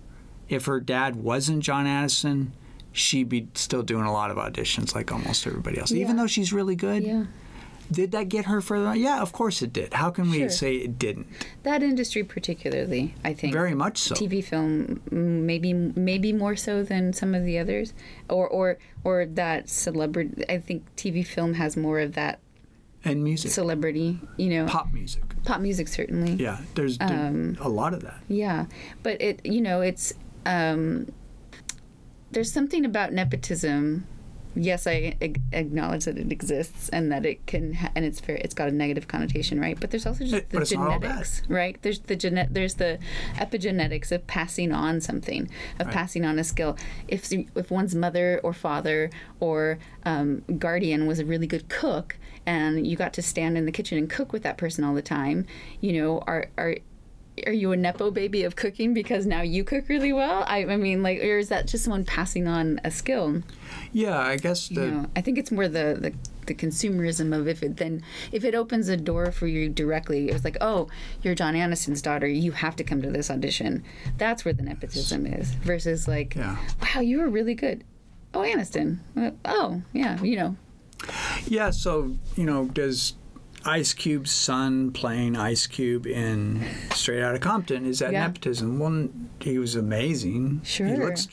if her dad wasn't John Aniston, she'd be still doing a lot of auditions like almost everybody else. Even though she's really good, Yeah. did that get her further? Yeah, of course it did. How can we Sure. say it didn't? That industry particularly, I think. Very much so. TV film maybe maybe more so than some of the others or or or that celebrity I think TV film has more of that And music, celebrity, you know. pop music. Pop music certainly. Yeah, there's there- Um, a lot of that. Yeah, but it you know it's um, there's something about nepotism. Yes, I ag- acknowledge that it exists and that it can ha- and it's fair. It's got a negative connotation, right? But there's also just It- the but it's not all bad. genetics, right? There's the genet there's the epigenetics of passing on something, of passing on a skill. If if one's mother or father or um, guardian was a really good cook, and you got to stand in the kitchen and cook with that person all the time, you know, are are are you a nepo baby of cooking because now you cook really well? I, I mean, like, or is that just someone passing on a skill? Yeah, I guess the You know, I think it's more the, the the consumerism of if it then if it opens a door for you directly, it's like, oh, you're John Aniston's daughter, you have to come to this audition. That's where the nepotism is. Versus like, Yeah. wow, you were really good. Oh, Aniston. Uh, Oh, yeah, you know, Yeah, so you know, does Ice Cube's son playing Ice Cube in Straight Outta Compton is that Yeah. nepotism? Well, he was amazing. Sure. He looks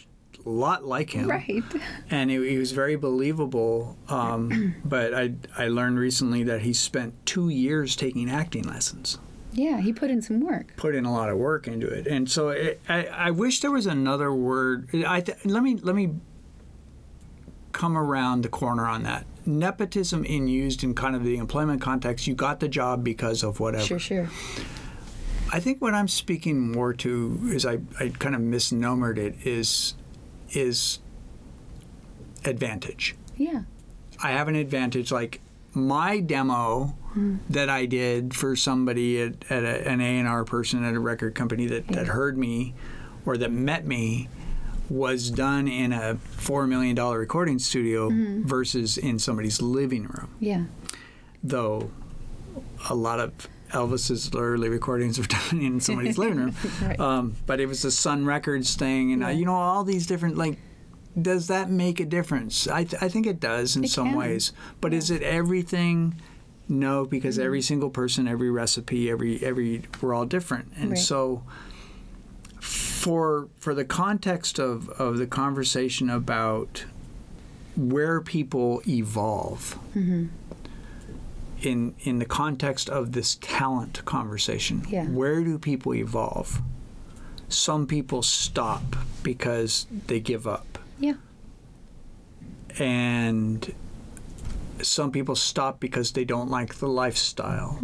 a lot like him, right? and he, he was very believable. Um, but I I learned recently that he spent two years taking acting lessons. Yeah, he put in some work. Put in a lot of work into it, and so it, I I wish there was another word. I th- let me let me come around the corner on that. Nepotism in used in kind of the employment context, you got the job because of whatever. Sure, sure. I think what I'm speaking more to is I, I kind of misnomered it is is advantage. Yeah. I have an advantage like my demo hmm. that I did for somebody at, at a, an A&R person at a record company that, that heard me or that met me was done in a $4 million recording studio versus in somebody's living room. Yeah. Though a lot of Elvis's early recordings were done in somebody's living room. Right. Um, but it was the Sun Records thing, and uh, you know all these different like. Does that make a difference? I, th- I think it does in It some can. ways, but is it everything? No, because Mm-hmm. every single person, every recipe, every every we're all different, and Right. so for for the context of of the conversation about where people evolve Mm-hmm. in in the context of this talent conversation Yeah. where do people evolve some people stop because they give up Yeah. and some people stop because they don't like the lifestyle.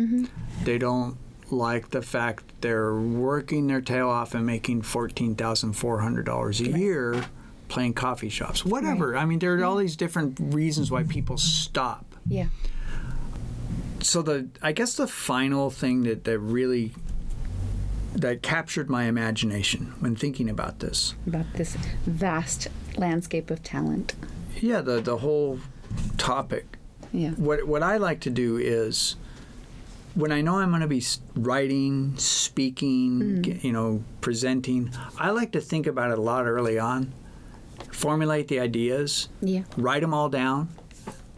They don't like the fact they're working their tail off and making fourteen thousand four hundred dollars a year playing coffee shops. Whatever. I mean, there are all these different reasons why people stop. Yeah. So the I guess the final thing that, that really that captured my imagination when thinking about this. About this vast landscape of talent. Yeah, the the whole topic Yeah. what what I like to do is when I know I'm going to be writing, speaking, mm. g- you know, presenting, I like to think about it a lot early on, formulate the ideas, Yeah. write them all down,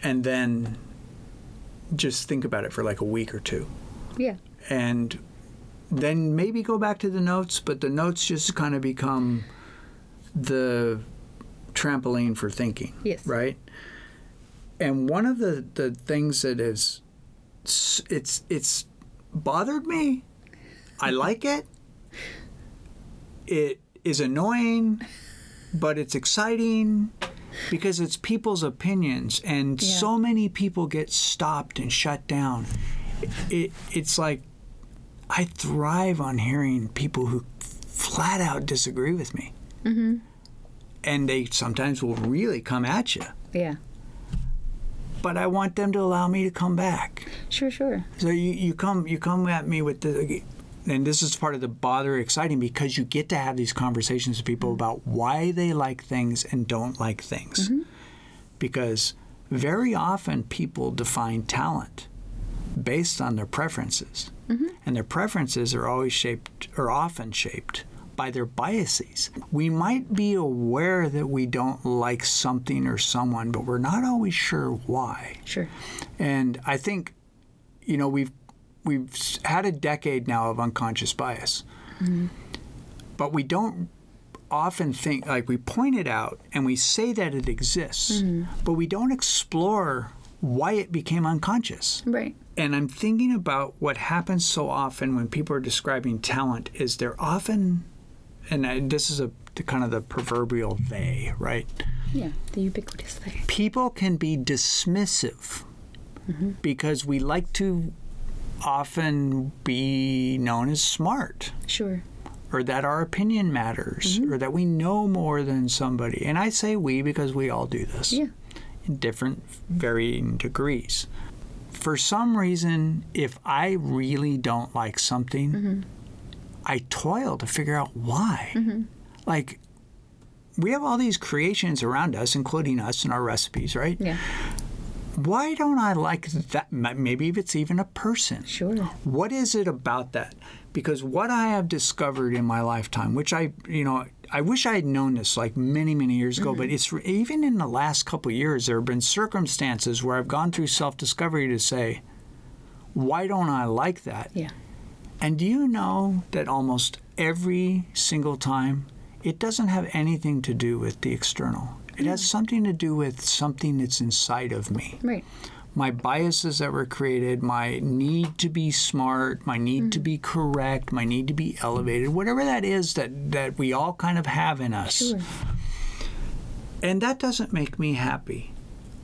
and then just think about it for like a week or two. Yeah. And then maybe go back to the notes, but the notes just kind of become the trampoline for thinking Yes. right? And one of the, the things that is it's it's bothered me. I like it. It is annoying, but it's exciting because it's people's opinions and Yeah. so many people get stopped and shut down. It, it's like I thrive on hearing people who flat out disagree with me. Mm-hmm. And they sometimes will really come at you Yeah. But I want them to allow me to come back. Sure. Sure. So you, you come you come at me with the and this is part of the bother exciting because you get to have these conversations with people mm-hmm. about why they like things and don't like things. Mm-hmm. Because very often people define talent based on their preferences. Mm-hmm. And their preferences are always shaped or often shaped by their biases. We might be aware that we don't like something or someone, but we're not always sure why. Sure. And I think, you know, we've we've had a decade now of unconscious bias, mm-hmm. but we don't often think like we point it out and we say that it exists, mm-hmm. but we don't explore why it became unconscious. Right. And I'm thinking about what happens so often when people are describing talent is they're often, and I, this is a the kind of the proverbial they, right? Yeah. The ubiquitous thing. people can be dismissive mm-hmm. because we like to often be known as smart Sure. or that our opinion matters mm-hmm. or that we know more than somebody. And I say we because we all do this Yeah. in different varying degrees. For some reason, if I really don't like something, mm-hmm. I toil to figure out why. Mm-hmm. Like, we have all these creations around us, including us and our recipes, right? Yeah. Why don't I like that? Maybe if it's even a person. Sure. What is it about that? Because what I have discovered in my lifetime, which I, you know, I wish I had known this like many, many years ago, but mm-hmm. it's even in the last couple of years, there have been circumstances where I've gone through self discovery to say, why don't I like that? Yeah. And do you know that almost every single time, it doesn't have anything to do with the external? It has mm. something to do with something that's inside of me Right. my biases that were created, my need to be smart, my need to mm. be correct, my need to be elevated, whatever that is that, that we all kind of have in us. Sure. And that doesn't make me happy.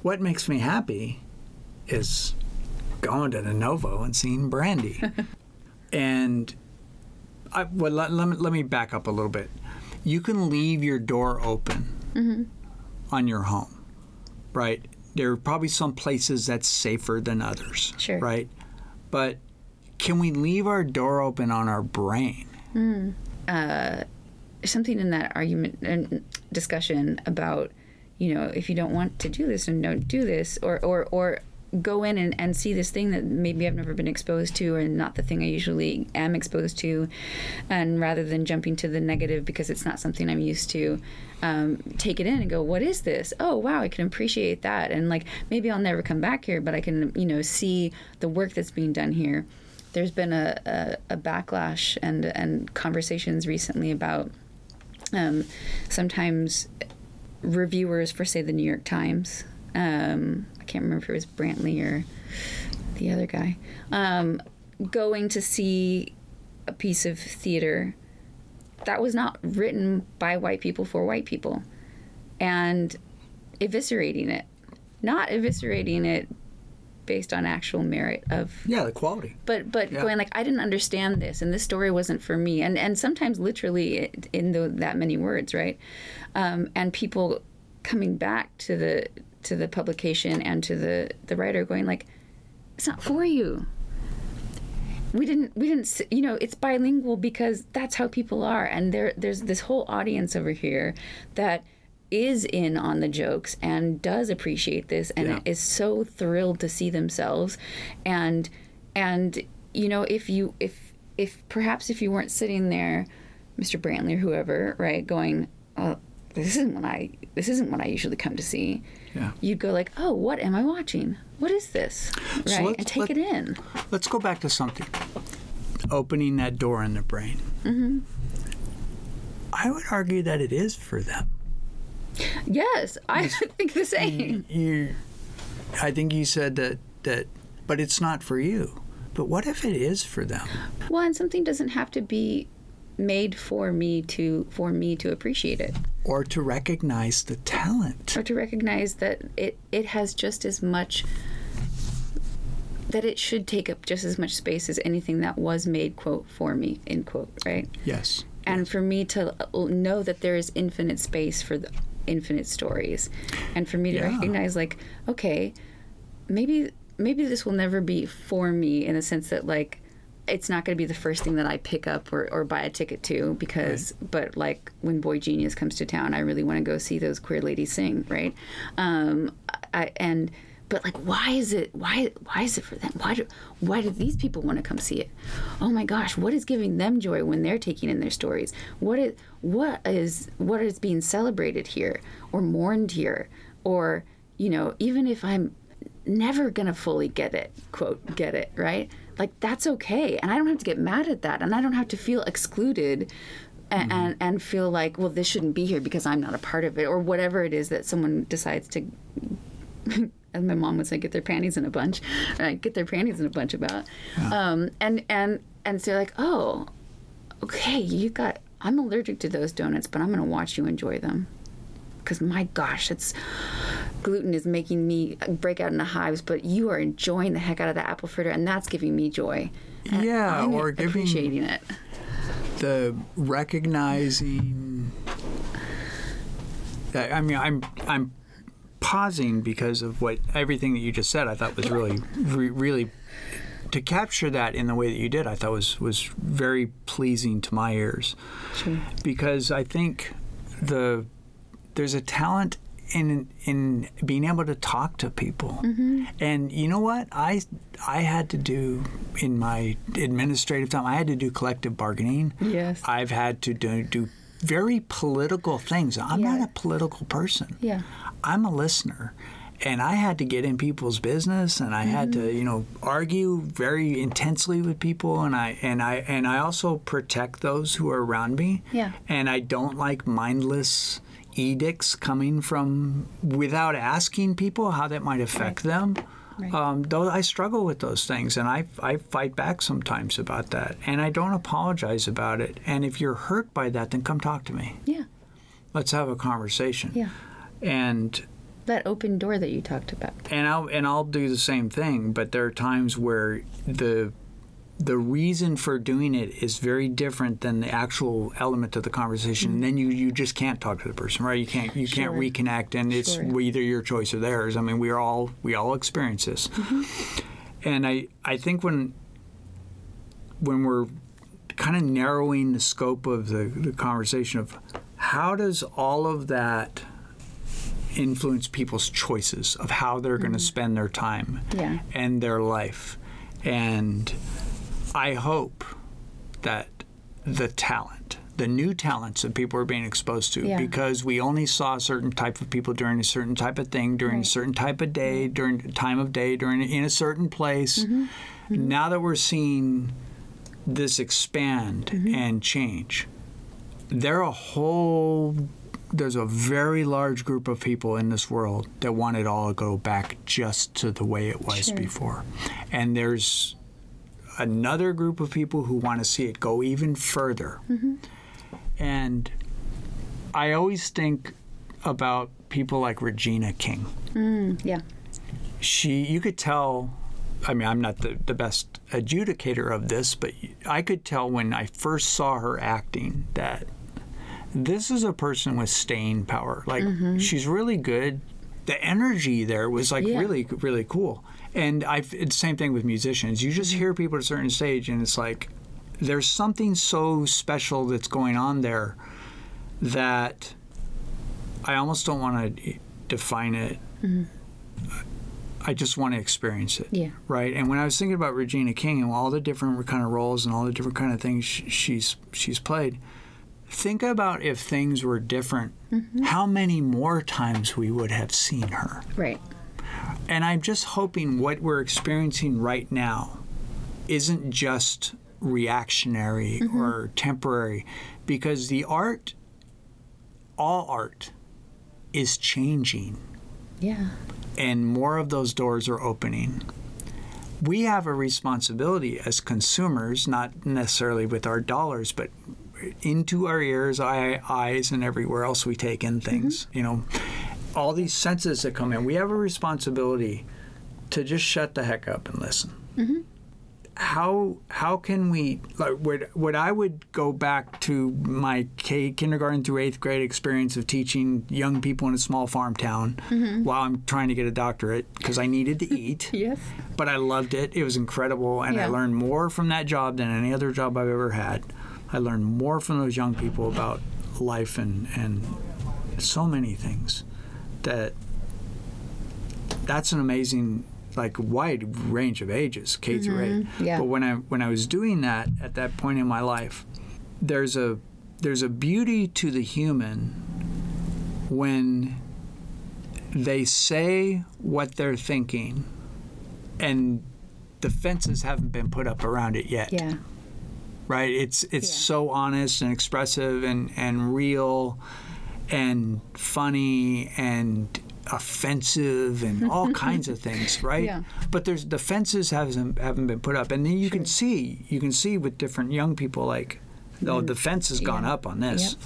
What makes me happy is going to the Novo and seeing Brandy. and I, well, let, let, me, let me back up a little bit. You can leave your door open mm-hmm. on your home, right? There are probably some places that's safer than others, Sure. right? But can we leave our door open on our brain? Mm. Uh, something in that argument and discussion about you know if you don't want to do this and don't do this or or or go in and, and see this thing that maybe I've never been exposed to or not the thing I usually am exposed to and rather than jumping to the negative because it's not something I'm used to um, take it in and go what is this oh wow I can appreciate that and like maybe I'll never come back here but I can you know see the work that's being done here there's been a, a, a backlash and and conversations recently about um, sometimes reviewers for say the New York Times. Um, I can't remember if it was Brantley or the other guy. Um, going to see a piece of theater that was not written by white people for white people, and eviscerating it, not eviscerating it based on actual merit of Yeah, the quality. but but Yeah. going like I didn't understand this and this story wasn't for me and and sometimes literally in the, that many words right um, and people coming back to the to the publication and to the the writer going like it's not for you we didn't we didn't you know it's bilingual because that's how people are and there there's this whole audience over here that is in on the jokes and does appreciate this and Yeah. is so thrilled to see themselves and and you know if you if if perhaps if you weren't sitting there Mr. Brantley or whoever right going oh this isn't what I this isn't what I usually come to see Yeah. you'd go like oh what am I watching what is this right and take let- it in Let's go back to something. Opening that door in the brain. Mm-hmm. I would argue that it is for them. Yes, I think the same. You, I think you said that that, but it's not for you. But what if it is for them? Well, and something doesn't have to be made for me to for me to appreciate it Or to recognize the talent? or to recognize that it it has just as much that it should take up just as much space as anything that was made quote for me end quote right Yes. and for me to know that there is infinite space for the infinite stories and for me to Yeah. recognize like okay maybe maybe this will never be for me in the sense that like it's not going to be the first thing that I pick up or, or buy a ticket to because but like when boygenius comes to town I really want to go see those queer ladies sing right? Um I, and but like why is it why why is it for them? Why do why do these people want to come see it? Oh my gosh what is giving them joy when they're taking in their stories? What is what is what is being celebrated here or mourned here? Or you know even if i'm never gonna fully get it quote get it right like that's okay and i don't have to get mad at that and i don't have to feel excluded and, and and feel like well this shouldn't be here because i'm not a part of it or whatever it is that someone decides to as my mom would say, get their panties in a bunch, right? Get their panties in a bunch about, um, and and and so like, oh, okay, you got. I'm allergic to those donuts, but I'm gonna watch you enjoy them, because my gosh, it's gluten is making me break out into hives, but you are enjoying the heck out of that apple fritter, and that's giving me joy. And Yeah, I'm or giving- appreciating it. the recognizing that I mean I'm I'm pausing because of what everything that you just said I thought was really re, really to capture that in the way that you did I thought was was very pleasing to my ears Sure. because I think the there's a talent in in being able to talk to people. And you know what? I I had to do in my administrative time. I had to do collective bargaining. Yes. I've had to do, do very political things. I'm Yeah. not a political person. Yeah. I'm a listener. And I had to get in people's business and I had Mm-hmm. to, you know, argue very intensely with people and I and I and I also protect those who are around me. Yeah. And I don't like mindless edicts coming from without asking people how that might affect them. Right. Um, though I struggle with those things, and I, I fight back sometimes about that, and I don't apologize about it. And if you're hurt by that, then come talk to me. Yeah. Let's have a conversation. Yeah. And That open door that you talked about. and I'll and I'll do the same thing. But there are times where the the reason for doing it is very different than the actual element of the conversation. And then you, you just can't talk to the person, right? You can't you can't reconnect, and it's Sure. either your choice or theirs. I mean, we all we all experience this, mm-hmm. and I I think when when we're kind of narrowing the scope of the, the conversation of how does all of that influence people's choices of how they're going to mm-hmm. spend their time Yeah. and their life. And I hope that the talent, the new talents that people are being exposed to, Yeah. because we only saw a certain type of people during a certain type of thing, during a certain type of day, during a time of day, during in a certain place. Mm-hmm. Mm-hmm. Now that we're seeing this expand mm-hmm. and change, there are a whole there's a very large group of people in this world that want it all to go back just to the way it was Sure. before. And there's another group of people who want to see it go even further. And I always think about people like Regina King. Mm, yeah. She, you could tell. I mean, I'm not the, the best adjudicator of this, but I could tell when I first saw her acting that this is a person with staying power. Like, she's really good. The energy there was like Yeah. really, really cool. And I, it's the same thing with musicians. You just hear people at a certain stage, and it's like there's something so special that's going on there that I almost don't want to define it. Mm-hmm. I just want to experience it. Yeah. Right. And when I was thinking about Regina King and all the different kind of roles and all the different kind of things she's she's played, think about if things were different, mm-hmm. how many more times we would have seen her. Right. And I'm just hoping what we're experiencing right now isn't just reactionary mm-hmm. or temporary because the art, all art, is changing Yeah. and more of those doors are opening. We have a responsibility as consumers, not necessarily with our dollars, but into our ears, eye, eyes, and everywhere else we take in things. Mm-hmm. You know, all these senses that come in. We have a responsibility to just shut the heck up and listen. Mm-hmm. How how can we like would would I would go back to my K, kindergarten through eighth grade experience of teaching young people in a small farm town mm-hmm. while I'm trying to get a doctorate because I needed to eat Yes. but I loved it. It was incredible, and I learned more from that job than any other job I've ever had. I learned more from those young people about life and and so many things that that's an amazing like wide range of ages K through mm-hmm. 8 yeah. but when I when I was doing that at that point in my life there's a there's a beauty to the human when they say what they're thinking and the fences haven't been put up around it yet Yeah. right it's it's Yeah. so honest and expressive and and real and funny and offensive and all kinds of things right? Yeah. but there's the fences haven't haven't been put up. And then you can see you can see with different young people like oh the mm. fence has gone Yeah. up on this.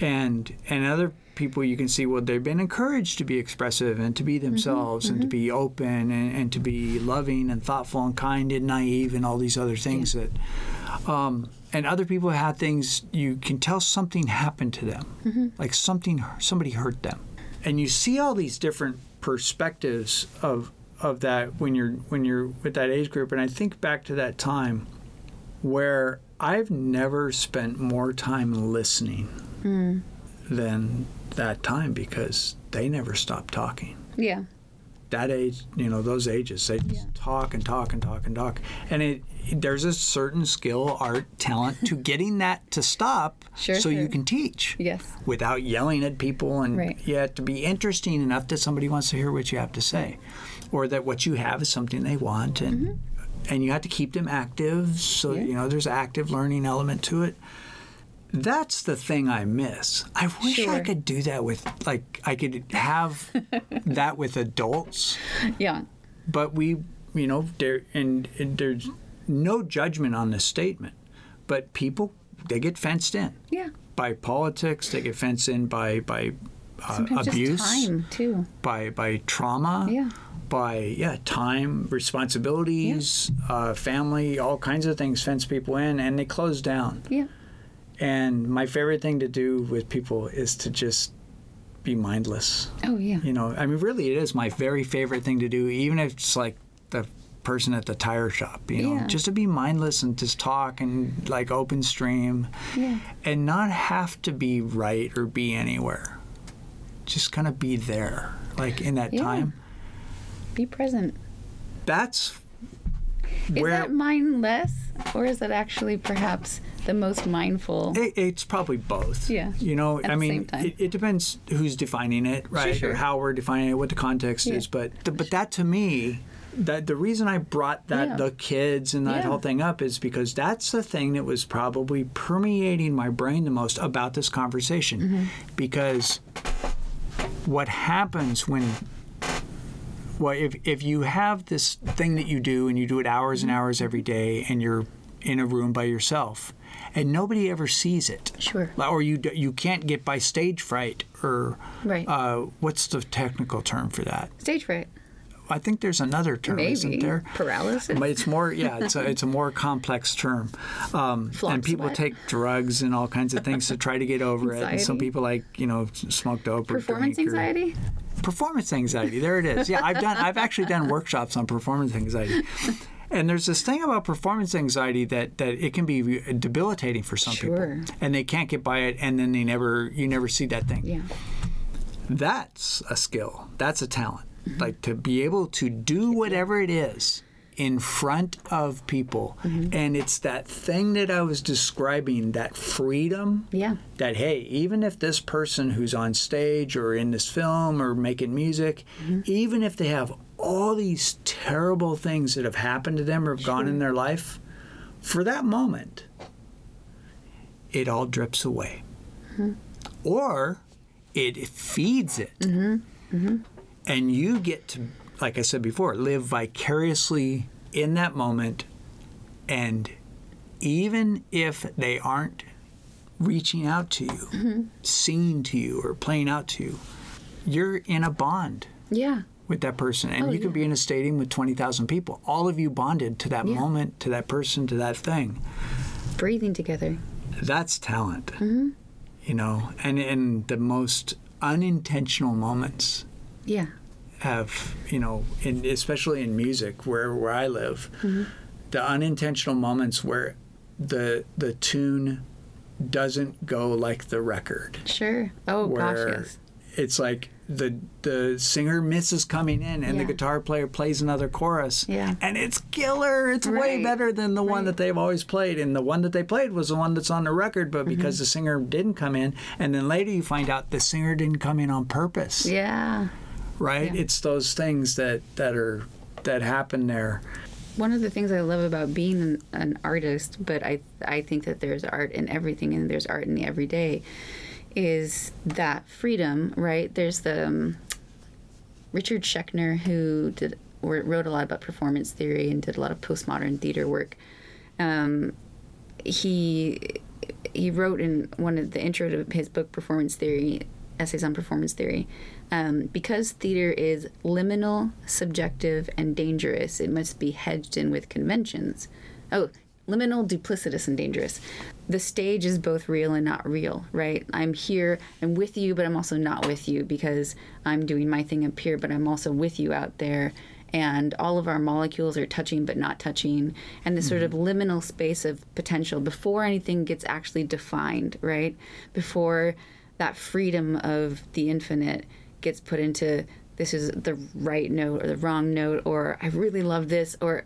And and other people you can see well they've been encouraged to be expressive and to be mm-hmm. themselves and to mm-hmm. be open and, and to be loving and thoughtful and kind and naive and all these other things that um, and other people had things you can tell something happened to them mm-hmm. like something somebody hurt them and you see all these different perspectives of of that when you're when you're with that age group and I think back to that time where I've never spent more time listening mm. than that time because they never stopped talking Yeah. that age, you know, those ages, they just Yeah. talk and talk and talk and talk. And it there's a certain skill, art, talent to getting that to stop Sure, so you can teach Yes. without yelling at people and Right. yet to be interesting enough that somebody wants to hear what you have to say or that what you have is something they want and and you have to keep them active so Mm-hmm. Yeah. you know there's active learning element to it that's the thing I miss. I wish I could do that with like I could have that with adults Yeah. but we, you know, there and, and there's no judgment on this statement, but people they get fenced in Yeah. by politics. They get fenced in by by uh, abuse, just time too. by by trauma, Yeah. by yeah time, responsibilities, uh, family, all kinds of things fence people in, and they close down. Yeah. And my favorite thing to do with people is to just be mindless. Oh yeah. You know, I mean, really, it is my very favorite thing to do, even if it's like the person at the tire shop, you know, Yeah. just to be mindless and just talk and like open stream Yeah. and not have to be right or be anywhere. Just kind of be there, like in that Yeah. time. Be present. That's Is where that mindless, or is it actually perhaps the most mindful? It, it's probably both. Yeah, You know, I mean. It, it depends who's defining it, right? sure. Or how we're defining it, what the context Yeah. is. But the, but that to me, that the reason I brought that Yeah. the kids and that Yeah. whole thing up is because that's the thing that was probably permeating my brain the most about this conversation, Mm-hmm. because what happens when well if, if you have this thing that you do and you do it hours and hours every day and you're in a room by yourself and nobody ever sees it. Sure. Or you you can't get by stage fright or Right. uh, what's the technical term for that? Stage fright. I think there's another term, isn't there? Paralysis. But it's more, yeah, it's a, it's a more complex term. Um, and people sweat. take drugs and all kinds of things to try to get over it. And some people like, you know, smoke dope or Performance drink or- anxiety? performance anxiety. There it is. Yeah, I've done. I've actually done workshops on performance anxiety. And there's this thing about performance anxiety that, that it can be debilitating for some Sure. people, and they can't get by it, and then they never you never see that thing. Yeah. That's a skill. That's a talent. Mm-hmm. Like to be able to do whatever it is in front of people, Mm-hmm. and it's that thing that I was describing, that freedom Yeah. that hey even if this person who's on stage or in this film or making music even if they have all these terrible things that have happened to them or have gone in their life for that moment it all drips away. Or it feeds it and you get to like i said before live vicariously in that moment and even if they aren't reaching out to you, singing to you, or playing out to you, you're in a bond Yeah. with that person. And Oh, you could yeah. be in a stadium with 20,000 people. All of you bonded to that Yeah. moment, to that person, to that thing. Breathing together. That's talent. Mm-hmm. You know, and in the most unintentional moments Yeah. have, you know, in, especially in music where, where I live, Mm-hmm. the unintentional moments where the the tune doesn't go like the record. Sure. Oh gosh, yes. it's like the the singer misses coming in and the guitar player plays another chorus Yeah. and it's killer it's way better than the one that they've always played and the one that they played was the one that's on the record but because Mm-hmm. the singer didn't come in and then later you find out the singer didn't come in on purpose Yeah. Right Yeah. it's those things that that are that happen there One of the things I love about being an, an artist, but I I think that there's art in everything and there's art in the everyday, is that freedom, right? There's the um, Richard Schechner who did or wrote a lot about performance theory and did a lot of postmodern theater work. Um, he he wrote in one of the intro to his book Performance Theory, essays on performance theory. Um, because theater is liminal, subjective, and dangerous, it must be hedged in with conventions. Oh, liminal, duplicitous, and dangerous. The stage is both real and not real, right? I'm here, I'm with you, but I'm also not with you because I'm doing my thing up here, but I'm also with you out there. And all of our molecules are touching but not touching. And this sort of liminal space of potential before anything gets actually defined, right? Before that freedom of the infinite gets put into this is the right note or the wrong note, or I really love this, or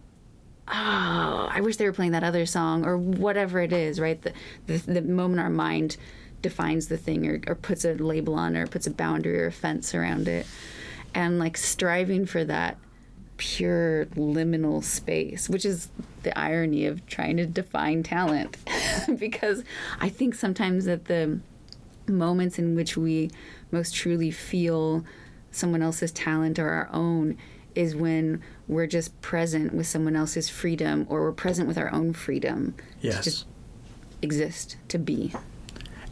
oh, I wish they were playing that other song, or whatever it is, right? The, the, the moment our mind defines the thing or, or puts a label on or puts a boundary or a fence around it. And like striving for that pure liminal space, which is the irony of trying to define talent. because I think sometimes that the moments in which we most truly feel someone else's talent or our own is when we're just present with someone else's freedom or we're present with our own freedom yes to just exist, to be.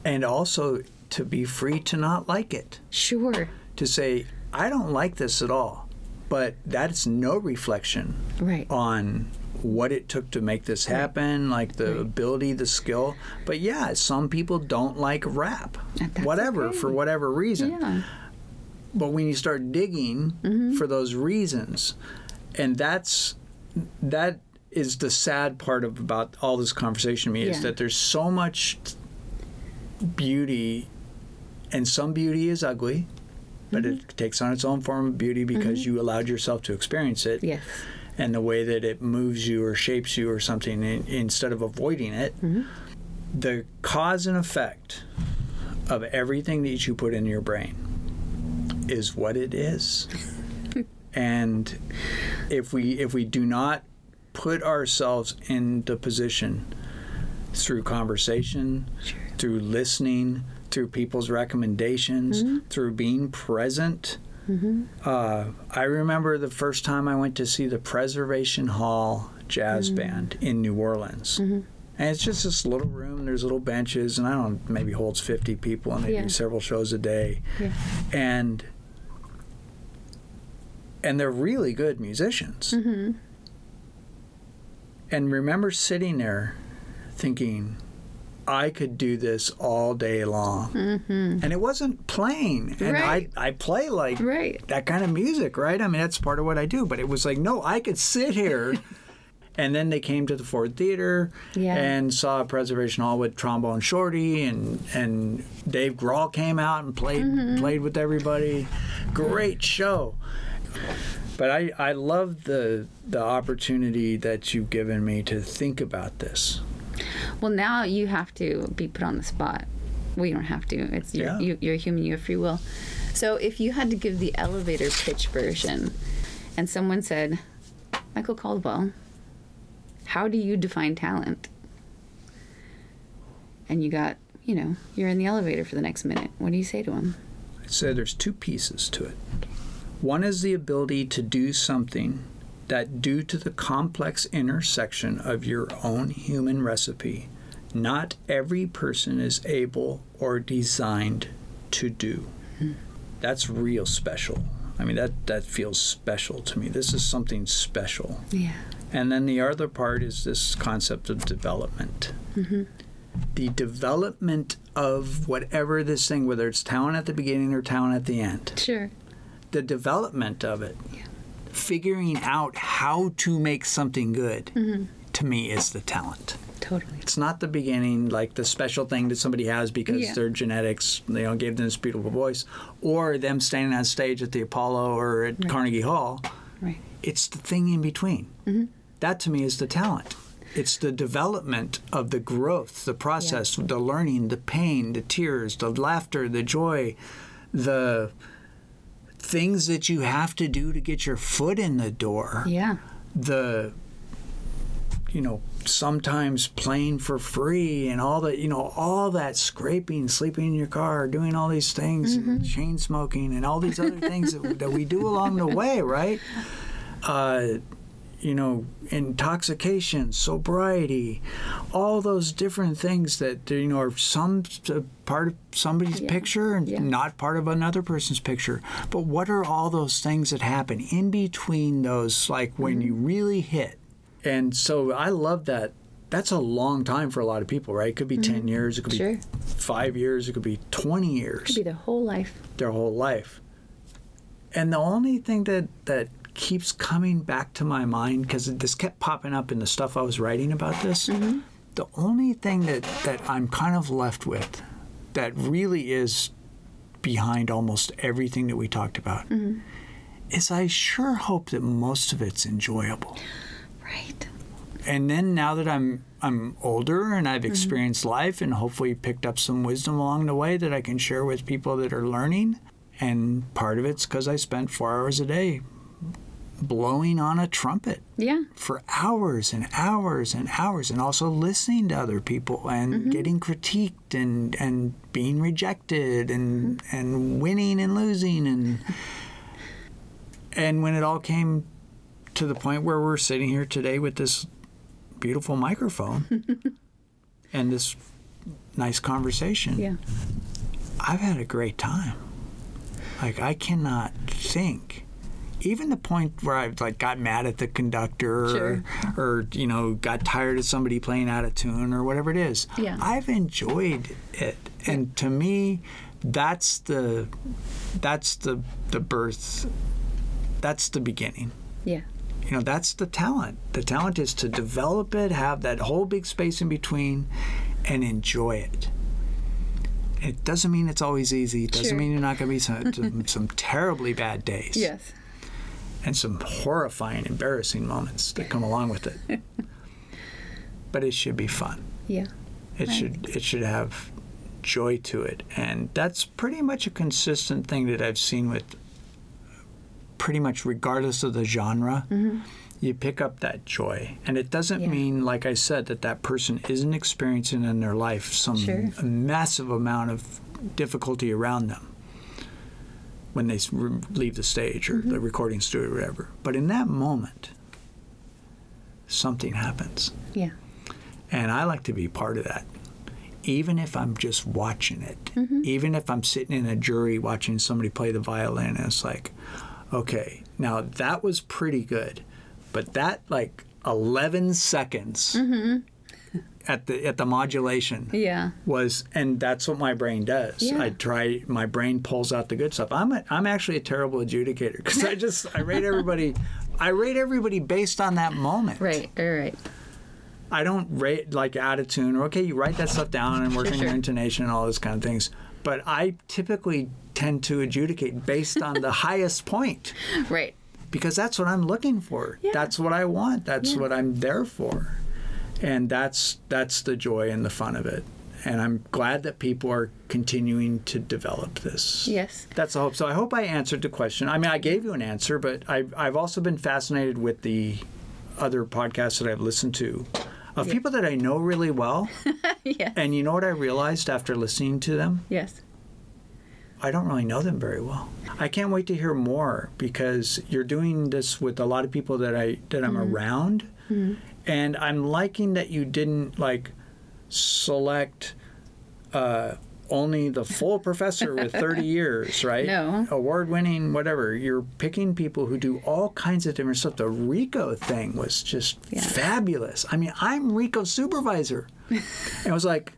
and also to be free to not like it Sure. to say i don't like this at all but that's no reflection Right. on what it took to make this happen, like the ability, the skill. But yeah, some people don't like rap, that's whatever, okay. for whatever reason. Yeah. But when you start digging Mm-hmm. for those reasons, and that's that is the sad part of about all this conversation to me is that there's so much beauty, and some beauty is ugly. But Mm-hmm. it takes on its own form of beauty because you allowed yourself to experience it Yes. And the way that it moves you or shapes you or something in, instead of avoiding it. Mm-hmm. The cause and effect of everything that you put in your brain is what it is. and if we if we do not put ourselves in the position through conversation, through listening, through people's recommendations, mm-hmm. through being present, uh, I remember the first time I went to see the Preservation Hall jazz band in New Orleans. And it's just this little room. There's little benches, and I don't know, maybe holds 50 people, and they Yeah. do several shows a day. Yeah. And and they're really good musicians. Mm-hmm. And remember sitting there thinking, I could do this all day long. Mm-hmm. And it wasn't playing. And Right. I, I play like Right. that kind of music, right? I mean, that's part of what I do. But it was like, no, I could sit here. and then they came to the Ford Theater Yeah. and saw Preservation Hall with Trombone Shorty, and and Dave Grohl came out and played Mm-hmm. played with everybody. Great show. But I, I love the the opportunity that you've given me to think about this. Well, now you have to be put on the spot. Well, you don't have to. It's you're, Yeah. you, you're a human. You have free will. So if you had to give the elevator pitch version, and someone said, "Michael Caldwell, how do you define talent?" and you got, you know, you're in the elevator for the next minute. What do you say to him? I said there's two pieces to it. One is the ability to do something that, due to the complex intersection of your own human recipe, not every person is able or designed to do. That's real special. I mean, that, that feels special to me. This is something special. Yeah. And then the other part is this concept of development. Mm-hmm. The development of whatever this thing, whether it's talent at the beginning or talent at the end, Sure. the development of it, figuring out how to make something good, mm-hmm. to me is the talent. Totally. It's not the beginning, like the special thing that somebody has because Yeah. their genetics, you know, gave them this beautiful voice, or them standing on stage at the Apollo or at Carnegie Hall Right. it's the thing in between. Mm-hmm. That to me is the talent. It's the development of the growth, the process, the learning, the pain, the tears, the laughter, the joy, the things that you have to do to get your foot in the door. Yeah. The you know, sometimes playing for free and all that, you know, all that scraping, sleeping in your car, doing all these things, and chain smoking, and all these other things that, that we do along the way, right? Uh, you know, intoxication, sobriety, all those different things that, you know, are some uh, part of somebody's Yeah. picture and Yeah. not part of another person's picture. But what are all those things that happen in between those, like when you really hit? And so I love that. That's a long time for a lot of people, right? It could be 10 years, it could Sure. be five years, it could be 20 years It Could be their whole life. their whole life. And the only thing that that keeps coming back to my mind because this kept popping up in the stuff I was writing about this. Mm-hmm. The only thing that that I'm kind of left with that really is behind almost everything that we talked about mm-hmm. is I sure hope that most of it's enjoyable Right. and then now that I'm I'm older and I've mm-hmm. experienced life and hopefully picked up some wisdom along the way that I can share with people that are learning. And part of it's because I spent four hours a day blowing on a trumpet Yeah. for hours and hours and hours, and also listening to other people and mm-hmm. getting critiqued and and being rejected and mm-hmm. and winning and losing and and when it all came to the point where we're sitting here today with this beautiful microphone and this nice conversation, Yeah. I've had a great time. Like I cannot think. Even the point where I like got mad at the conductor Sure. or, or you know got tired of somebody playing out of tune or whatever it is. Yeah. I've enjoyed it, and to me, that's the that's the the birth. That's the beginning. Yeah. You know, that's the talent. The talent is to develop it, have that whole big space in between, and enjoy it. It doesn't mean it's always easy. It doesn't Sure. mean you're not going to be some, some, some terribly bad days Yes. And some horrifying, embarrassing moments that come along with it. but it should be fun. Yeah. It Right. should it should have joy to it, and that's pretty much a consistent thing that I've seen with pretty much regardless of the genre. You pick up that joy, and it doesn't Mm-hmm. Yeah. mean, like I said, that that person isn't experiencing in their life some Sure. massive amount of difficulty around them when they leave the stage or Mm-hmm. the recording studio or whatever. But in that moment, something happens. Yeah. And I like to be part of that. Even if I'm just watching it, even if I'm sitting in a jury watching somebody play the violin, and it's like, okay, now that was pretty good, but that like 11 seconds at the at the modulation Yeah. was, and that's what my brain does. Yeah. I try, my brain pulls out the good stuff. I'm a, I'm actually a terrible adjudicator because I just I rate everybody, I rate everybody based on that moment. Right. All right. I don't rate like attitude or okay, you write that stuff down and work Sure, on sure. your intonation and all those kind of things. But I typically tend to adjudicate based on the highest point Right. because that's what I'm looking for. Yeah. That's what I want. That's Yeah. what I'm there for. And that's that's the joy and the fun of it. And I'm glad that people are continuing to develop this. Yes. That's the hope. So I hope I answered the question. I mean, I gave you an answer, but I've, I've also been fascinated with the other podcasts that I've listened to of people that I know really well. yeah. And you know what I realized after listening to them? Yes. I don't really know them very well. I can't wait to hear more because you're doing this with a lot of people that I that I'm mm-hmm. around, mm-hmm. And I'm liking that you didn't like select uh, only the full professor with 30 years, right? No. Award winning, whatever. You're picking people who do all kinds of different stuff. The Rico thing was just Yeah. fabulous. I mean, I'm Rico's supervisor. and it was like,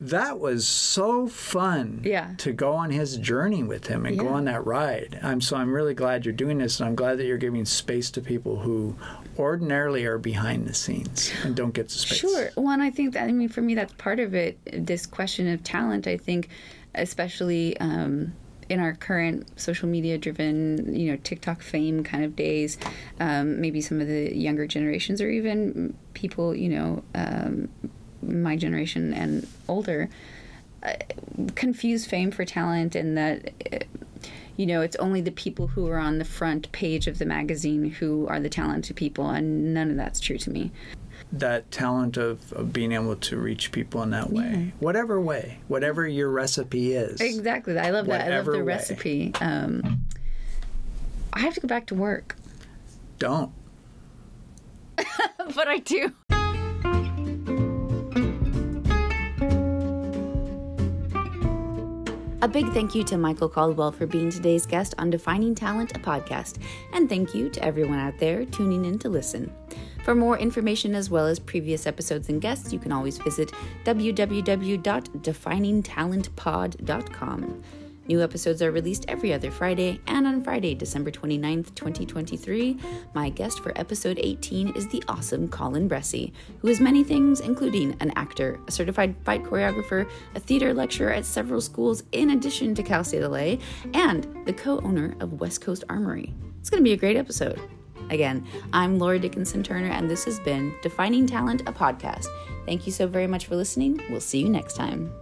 that was so fun Yeah. to go on his journey with him and go on that ride. I'm so I'm really glad you're doing this and I'm glad that you're giving space to people who ordinarily are behind the scenes and don't get the space. Sure. Well, and I think that, I mean, for me, that's part of it. This question of talent, I think, especially um, in our current social media driven, you know, TikTok fame kind of days, um, maybe some of the younger generations or even people, you know, um, my generation and older, uh, confuse fame for talent and that. uh, you know, it's only the people who are on the front page of the magazine who are the talented people, and none of that's true to me. That talent of, of being able to reach people in that way. Whatever way, whatever your recipe is. Exactly. I love that. I love the way. recipe. Um, I have to go back to work, Don't. but I do. A big thank you to Michael Caldwell for being today's guest on Defining Talent, a podcast. And thank you to everyone out there tuning in to listen. For more information as well as previous episodes and guests, you can always visit www.definingtalentpod.com. New episodes are released every other Friday, and on Friday, December 29th, 2023, my guest for episode 18 is the awesome Colin Bressy, who is many things, including an actor, a certified fight choreographer, a theater lecturer at several schools in addition to Cal State LA, and the co owner of West Coast Armory. It's going to be a great episode. Again, I'm Laura Dickinson Turner, and this has been Defining Talent, a podcast. Thank you so very much for listening. We'll see you next time.